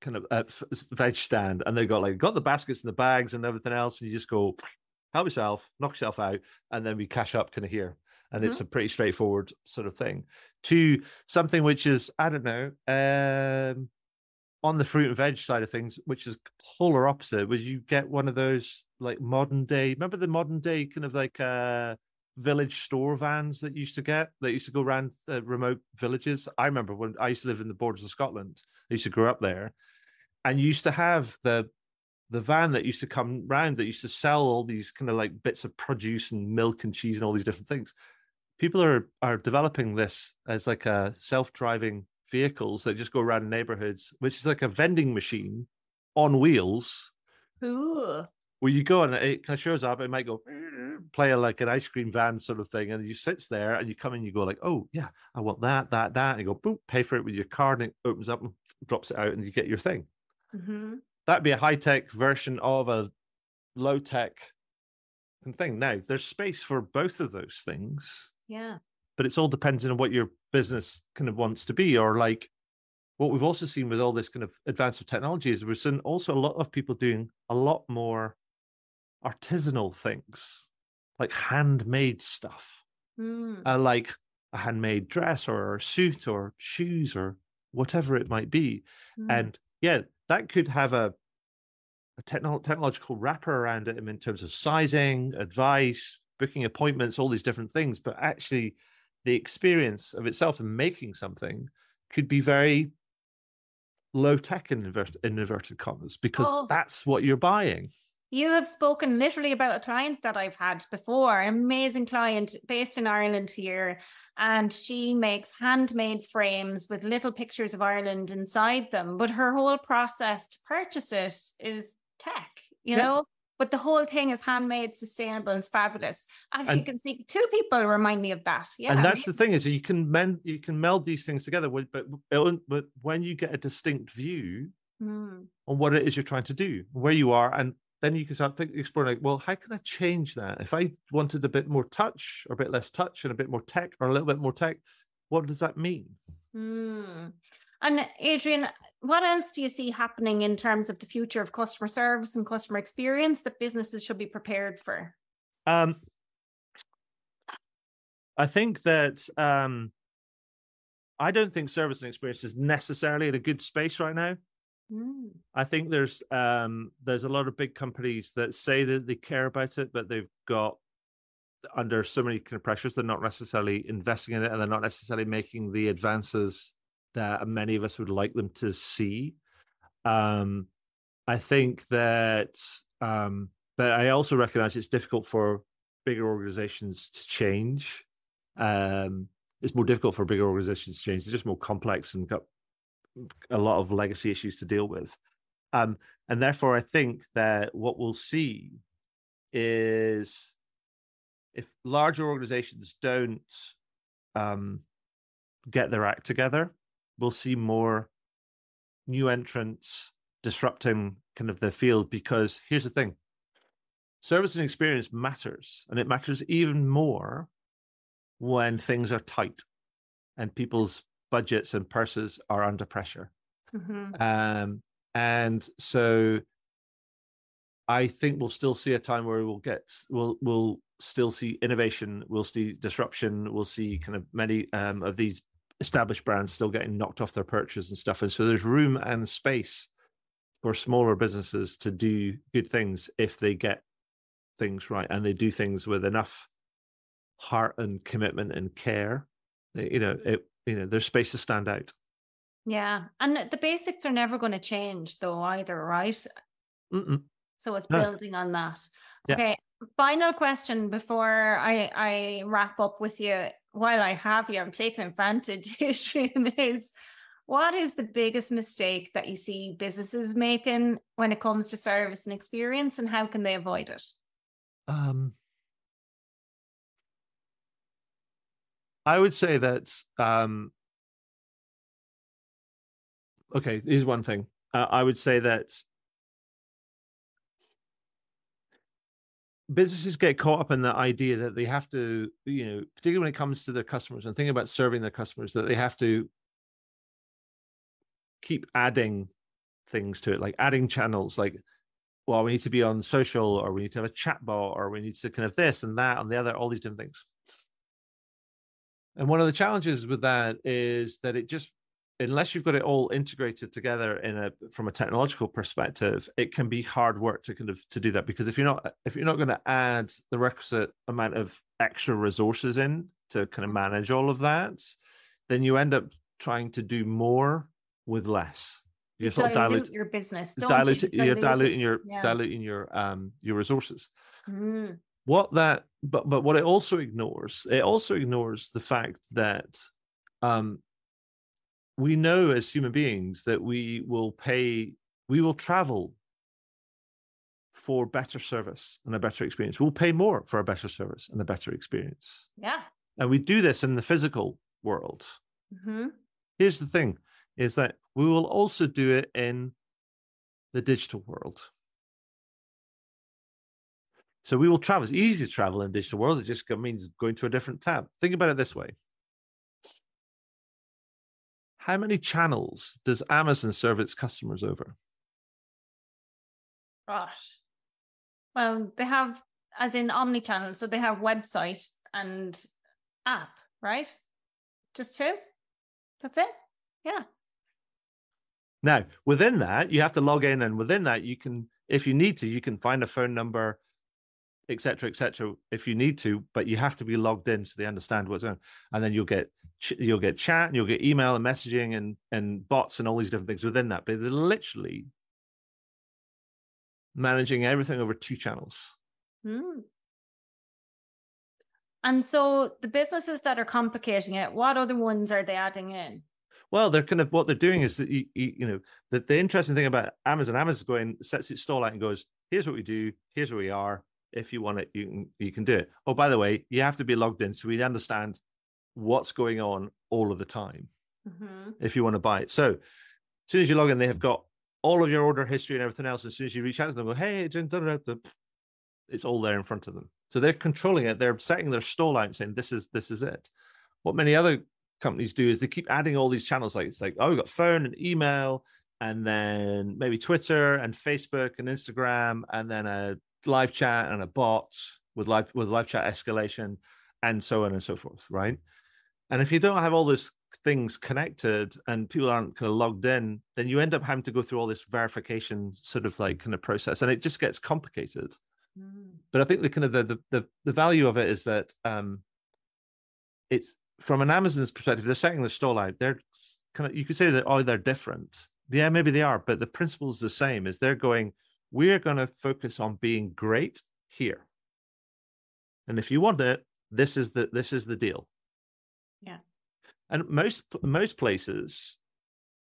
kind of uh, veg stand. And they got like, got the baskets and the bags and everything else. And you just go, help yourself, knock yourself out. And then we cash up kind of here. And it's a pretty straightforward sort of thing. To something which is, I don't know, um, on the fruit and veg side of things, which is polar opposite, was you get one of those like modern day. Remember the modern day kind of like uh village store vans that used to get that used to go around the remote villages. I remember when I used to live in the borders of Scotland. I used to grow up there, and used to have the the van that used to come round that used to sell all these kind of like bits of produce and milk and cheese and all these different things. People are are developing this as like a self-driving vehicles that just go around neighborhoods, which is like a vending machine on wheels Ooh. Where you go and it kind of shows up. It might go play like an ice cream van sort of thing, and you sits there and you come in, you go like, oh yeah, I want that, that, that, and you go boop, pay for it with your card, and it opens up and drops it out, and you get your thing. hmm That'd be a high tech version of a low tech thing. Now there's space for both of those things Yeah. but it's all dependent on what your business kind of wants to be or like what we've also seen with all this kind of advance of technology is we're seeing also a lot of people doing a lot more artisanal things like handmade stuff Mm. uh, like a handmade dress or a suit or shoes or whatever it might be Mm. and yeah that could have a a techno- technological wrapper around it in terms of sizing advice booking appointments all these different things but actually the experience of itself and making something could be very low tech in, invert- in inverted commas because Oh. that's what you're buying You have spoken literally about a client that I've had before, an amazing client based in Ireland here. And she makes handmade frames with little pictures of Ireland inside them. But her whole process to purchase it is tech, you Yeah. know? But the whole thing is handmade, sustainable, and it's fabulous. Actually, And- can speak two people remind me of that. Yeah. and that's the thing is you can mend you can meld these things together but but when you get a distinct view Mm. on what it is you're trying to do, where you are, and then you can start think, exploring like, well, how can I change that? If I wanted a bit more touch, or a bit less touch, and a bit more tech, or a little bit more tech, what does that mean? Mm. And Adrian, what else do you see happening in terms of the future of customer service and customer experience that businesses should be prepared for? Um, I think that um, I don't think service and experience is necessarily in a good space right now. Mm. I think there's um there's a lot of big companies that say that they care about it, but they've got under so many kind of pressures, they're not necessarily investing in it and they're not necessarily making the advances that many of us would like them to see. Um I think that um but I also recognize it's difficult for bigger organizations to change. Um it's more difficult for bigger organizations to change. They're just more complex and got a lot of legacy issues to deal with. Um, and therefore, I think that what we'll see is if larger organizations don't um, get their act together, we'll see more new entrants disrupting kind of the field because here's the thing service and experience matters and it matters even more when things are tight and people's budgets and purses are under pressure Mhm. um, and so I think we'll still see a time where we'll get we'll we'll still see innovation, we'll see disruption, we'll see kind of many um, of these established brands still getting knocked off their perches and stuff. And so there's room and space for smaller businesses to do good things if they get things right and they do things with enough heart and commitment and care. You know, it you know, there's space to stand out. Yeah. And the basics are never going to change, though, either, right? Mm-mm. So it's No. building on that. Yeah. Okay. Final question before I, I wrap up with you. While I have you, I'm taking advantage. Is what is the biggest mistake that you see businesses making when it comes to service and experience, and how can they avoid it? Um, I would say that. Um, okay, here's one thing. Uh, I would say that businesses get caught up in the idea that they have to, you know, particularly when it comes to their customers and thinking about serving their customers, that they have to keep adding things to it, like adding channels, like well, we need to be on social, or we need to have a chat bot, or we need to kind of this and that and the other, all these different things. And one of the challenges with that is that it just, unless you've got it all integrated together in a from a technological perspective, it can be hard work to kind of to do that because if you're not if you're not going to add the requisite amount of extra resources in to kind of manage all of that, then you end up trying to do more with less. You sort of dilute dilute your business. Don't you? dilute, you're diluting your Yeah. diluting your um your resources Mm. What that but but what it also ignores it also ignores the fact that um we know as human beings that we will pay we will travel for better service and a better experience. We'll pay more for a better service and a better experience. Yeah. and we do this in the physical world. Hmm here's the thing is that we will also do it in the digital world so we will travel it's easy to travel in digital world it just means going to a different tab think about it this way how many channels does amazon serve its customers over Gosh. Well, they have, as in omni-channel, so they have website and app, right? Just two? That's it? Yeah. now within that you have to log in and within that you can if you need to you can find a phone number etc etc if you need to but you have to be logged in so they understand what's on and then you'll get ch- you'll get chat and you'll get email and messaging and and bots and all these different things within that but they're literally managing everything over two channels Hmm. And so the businesses that are complicating it, what other ones are they adding in? well they're kind of what they're doing is that you, you, you know the, the interesting thing about amazon amazon's going sets its stall out and goes here's what we do here's where we are if you want it you can you can do it. Oh by the way you have to be logged in so we understand what's going on all of the time Mhm. if you want to buy it. So as soon as you log in they have got all of your order history and everything else. As soon as you reach out to them go hey Jen, da, da, da, da," it's all there in front of them. So they're controlling it. They're setting their stall out saying this is this is it. What many other companies do is they keep adding all these channels. Like it's like oh we've got phone and email and then maybe twitter and facebook and instagram and then a live chat and a bot with live with live chat escalation and so on and so forth right and if you don't have all those things connected and people aren't kind of logged in then you end up having to go through all this verification sort of like kind of process and it just gets complicated Mm. but I think the kind of the the the, the value of it is that um, it's from an Amazon's perspective, they're setting the stall out. They're kind of you could say that oh they're different. Yeah, maybe they are, but the principle is the same. Is they're going, we're going to focus on being great here, and if you want it, this is the this is the deal. Yeah. and most most places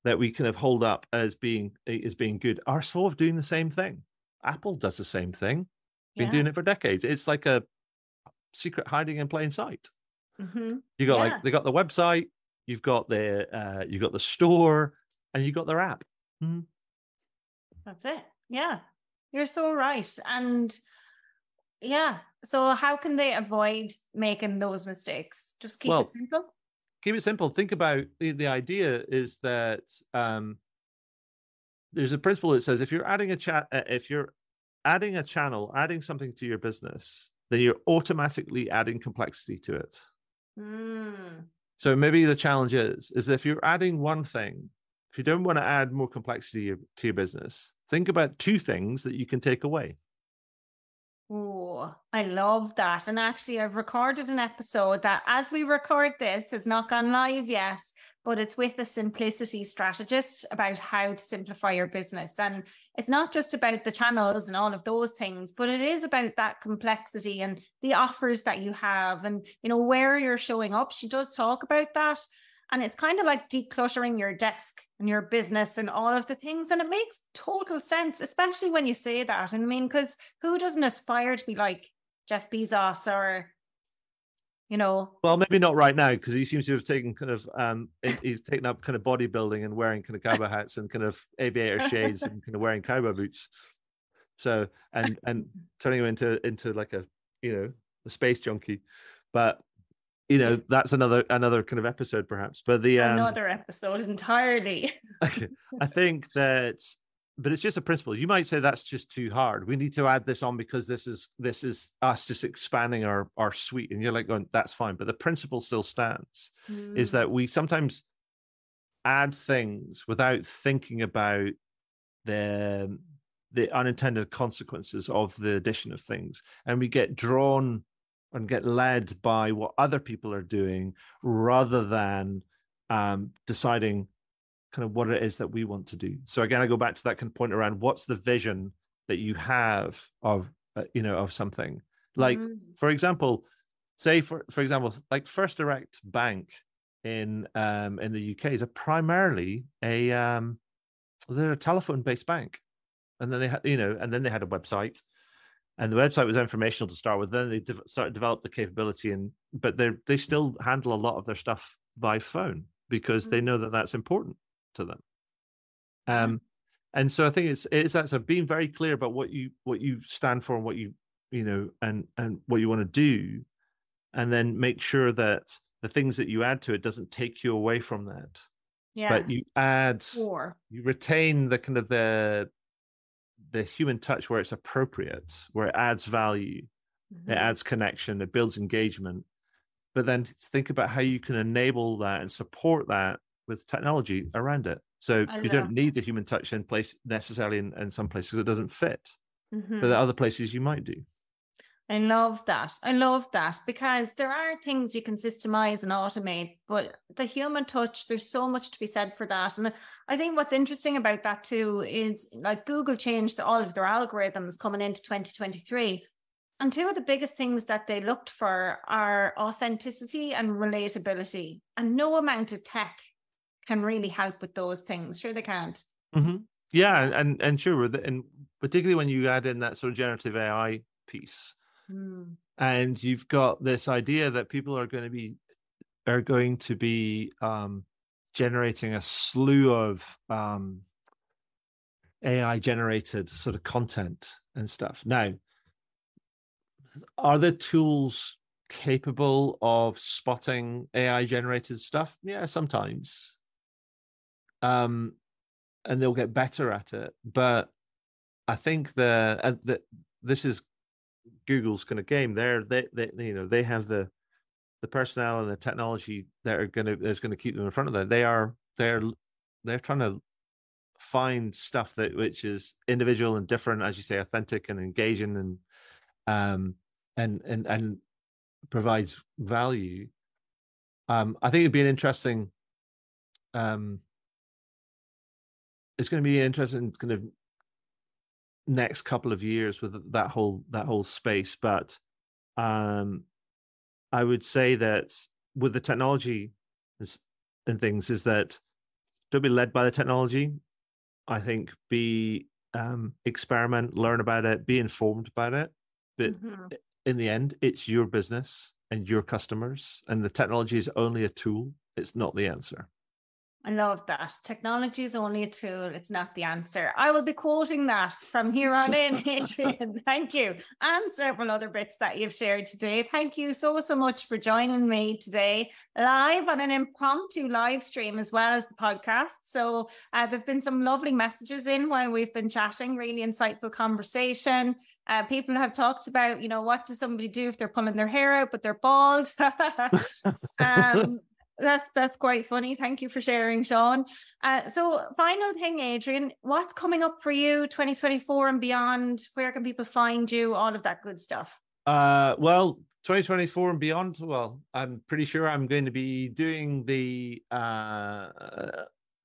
that we kind of hold up as being as being good are sort of doing the same thing. Apple does the same thing been Yeah. doing it for decades. It's like a secret hiding in plain sight. Mhm. You got Yeah. like they got the website, you've got the uh, you got the store, and you got their app. Mhm. That's it. Yeah. You're so right. And yeah. So how can they avoid making those mistakes? Just keep Well, it simple. keep it simple. Think about the, the idea is that um, there's a principle that says if you're adding a chat, uh, if you're adding a channel, adding something to your business, then you're automatically adding complexity to it. Mm. So maybe the challenge is is if you're adding one thing, if you don't want to add more complexity to your, to your business, think about two things that you can take away. Oh, I love that. And actually, I've recorded an episode that, as we record this, has not gone live yet, but it's with a simplicity strategist about how to simplify your business. And it's not just about the channels and all of those things, but it is about that complexity and the offers that you have and, you know, where you're showing up. She does talk about that. And it's kind of like decluttering your desk and your business and all of the things. And it makes total sense, especially when you say that. And I mean, because who doesn't aspire to be like Jeff Bezos or, you know, Well, maybe not right now because he seems to have taken kind of um he's taken up kind of bodybuilding and wearing kind of cowboy hats and kind of aviator shades and kind of wearing cowboy boots. So and and turning him into into like a you know a space junkie, but you know that's another another kind of episode perhaps. But the um, another episode entirely. I think that, but it's just a principle. You might say that's just too hard. We need to add this on because this is this is us just expanding our our suite, and you're like going, that's fine. But the principle still stands. Is Mm. that we sometimes add things without thinking about the the unintended consequences of the addition of things, and we get drawn and get led by what other people are doing rather than um, deciding kind of what it is that we want to do. So again, I go back to that kind of point around what's the vision that you have of uh, you know of something. Like Mm. for example, say for for example, like First Direct Bank in um in the UK is a primarily a um they're a telephone based bank, and then they had you know and then they had a website. And the website was informational to start with. Then they de- started to develop the capability, and but they they still handle a lot of their stuff by phone because they Mm. know that that's important to them. Um, and so I think it's it's that so being very clear about what you what you stand for and what you you know and and what you want to do, and then make sure that the things that you add to it doesn't take you away from that, yeah. but you add Or you retain the kind of the the human touch where it's appropriate, where it adds value, Mhm. it adds connection, it builds engagement. But then think about how you can enable that and support that with technology around it. So I you don't need the human touch in place necessarily in, in some places it doesn't fit, Mhm. but the other places you might do. I love that. I love that because there are things you can systemize and automate, but the human touch, there's so much to be said for that. And I think what's interesting about that too is like Google changed all of their algorithms coming into 2023. And two of the biggest things that they looked for are authenticity and relatability. And no amount of tech can really help with those things. Sure, they can't. hmm Yeah, and and sure, and particularly when you add in that sort of generative AI piece, Mm. and you've got this idea that people are going to be are going to be um, generating a slew of um, AI generated sort of content and stuff. Now, are the tools capable of spotting AI generated stuff? Yeah, sometimes. Um, and they'll get better at it, but I think the uh, the this is Google's kind of game. They're they, they you know they have the the personnel and the technology that are going to that's going to keep them in front of them. They are they're they're trying to find stuff that which is individual and different, as you say, authentic and engaging and um and and and provides value. Um, I think it'd be an interesting. Um, it's going to be interesting kind of next couple of years with that whole that whole space but um i would say that with the technology is- and things is that don't be led by the technology i think be um experiment learn about it be informed about it but Mhm. in the end, it's your business and your customers, and the technology is only a tool. It's not the answer. I love that. Technology is only a tool, it's not the answer. I will be quoting that from here on in, Adrian. Thank you. And several other bits that you've shared today. Thank you so, so much for joining me today live on an impromptu live stream as well as the podcast. So uh, there have been some lovely messages in while we've been chatting, really insightful conversation. Uh, people have talked about, you know, what does somebody do if they're pulling their hair out but they're bald? um, that's that's quite funny. Thank you for sharing, Sean. Uh, so, final thing, Adrian, what's coming up for you, 2024 and beyond? Where can people find you? All of that good stuff. Uh, well, 2024 and beyond. Well, I'm pretty sure I'm going to be doing the uh,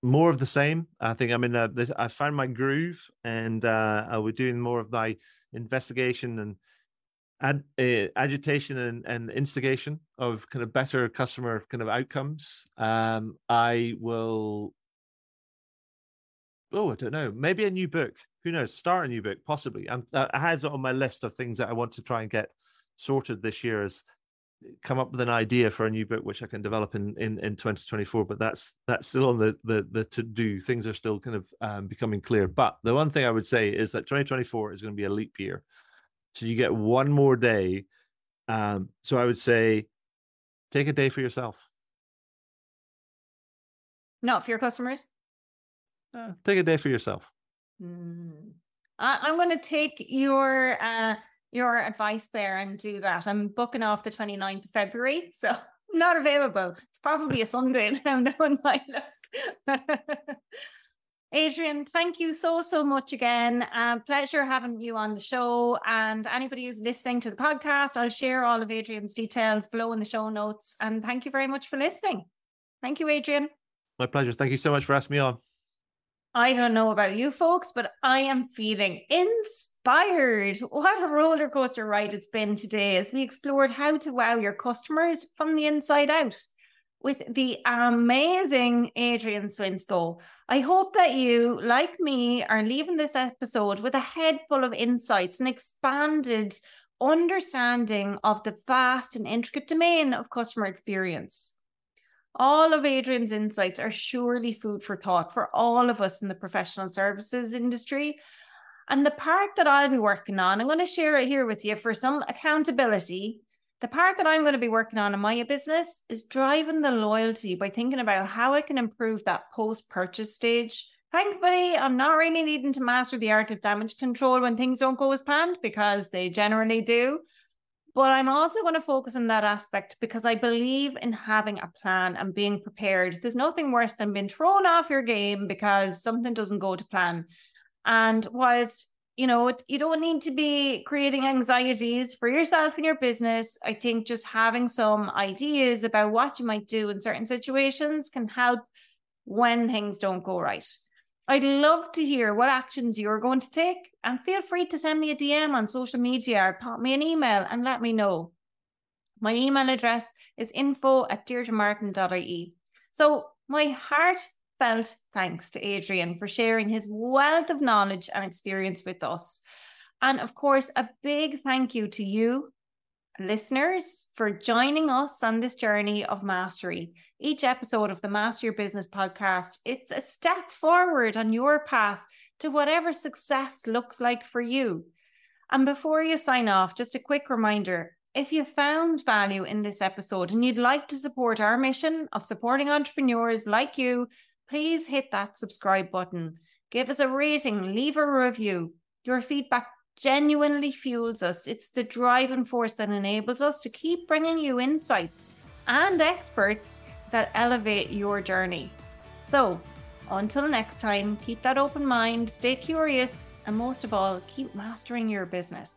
more of the same. I think I'm in. I found my groove, and uh, I'll be doing more of my investigation and ad, uh, agitation and, and instigation of kind of better customer kind of outcomes. Um, I will. Oh, I don't know. Maybe a new book. Who knows? Start a new book, possibly. I'm, I have it on my list of things that I want to try and get sorted this year. Is come up with an idea for a new book which I can develop in in, in 2024. But that's that's still on the the, the to do. Things are still kind of um, becoming clear. But the one thing I would say is that 2024 is going to be a leap year. So you get one more day. Um, so I would say take a day for yourself. Not for your customers? Uh, take a day for yourself. Mm. I, am going to take your uh, your advice there and do that. I'm booking off the 29th of February, so not available. It's probably a Sunday now, knowing my luck. Adrian, thank you so, so much again. Uh, pleasure having you on the show. And anybody who's listening to the podcast, I'll share all of Adrian's details below in the show notes. And thank you very much for listening. Thank you, Adrian. My pleasure. Thank you so much for asking me on. I don't know about you folks, but I am feeling inspired. What a roller coaster ride it's been today as we explored how to wow your customers from the inside out with the amazing Adrian Swinscoe. I hope that you, like me, are leaving this episode with a head full of insights and expanded understanding of the vast and intricate domain of customer experience. All of Adrian's insights are surely food for thought for all of us in the professional services industry. And the part that I'll be working on, I'm going to share it here with you for some accountability the part that I'm going to be working on in my business is driving the loyalty by thinking about how I can improve that post purchase stage. Thankfully, I'm not really needing to master the art of damage control when things don't go as planned because they generally do. But I'm also going to focus on that aspect because I believe in having a plan and being prepared. There's nothing worse than being thrown off your game because something doesn't go to plan. And whilst you know, you don't need to be creating anxieties for yourself and your business. I think just having some ideas about what you might do in certain situations can help when things don't go right. I'd love to hear what actions you're going to take, and feel free to send me a DM on social media or pop me an email and let me know. My email address is info at deirdremartin.ie. So, my heart heartfelt thanks to Adrian for sharing his wealth of knowledge and experience with us. And of course, a big thank you to you, listeners, for joining us on this journey of mastery. Each episode of the Master Your Business podcast, it's a step forward on your path to whatever success looks like for you. And before you sign off, just a quick reminder if you found value in this episode and you'd like to support our mission of supporting entrepreneurs like you please hit that subscribe button. Give us a rating, leave a review. Your feedback genuinely fuels us. It's the driving force that enables us to keep bringing you insights and experts that elevate your journey. So, until next time, keep that open mind, stay curious, and most of all, keep mastering your business.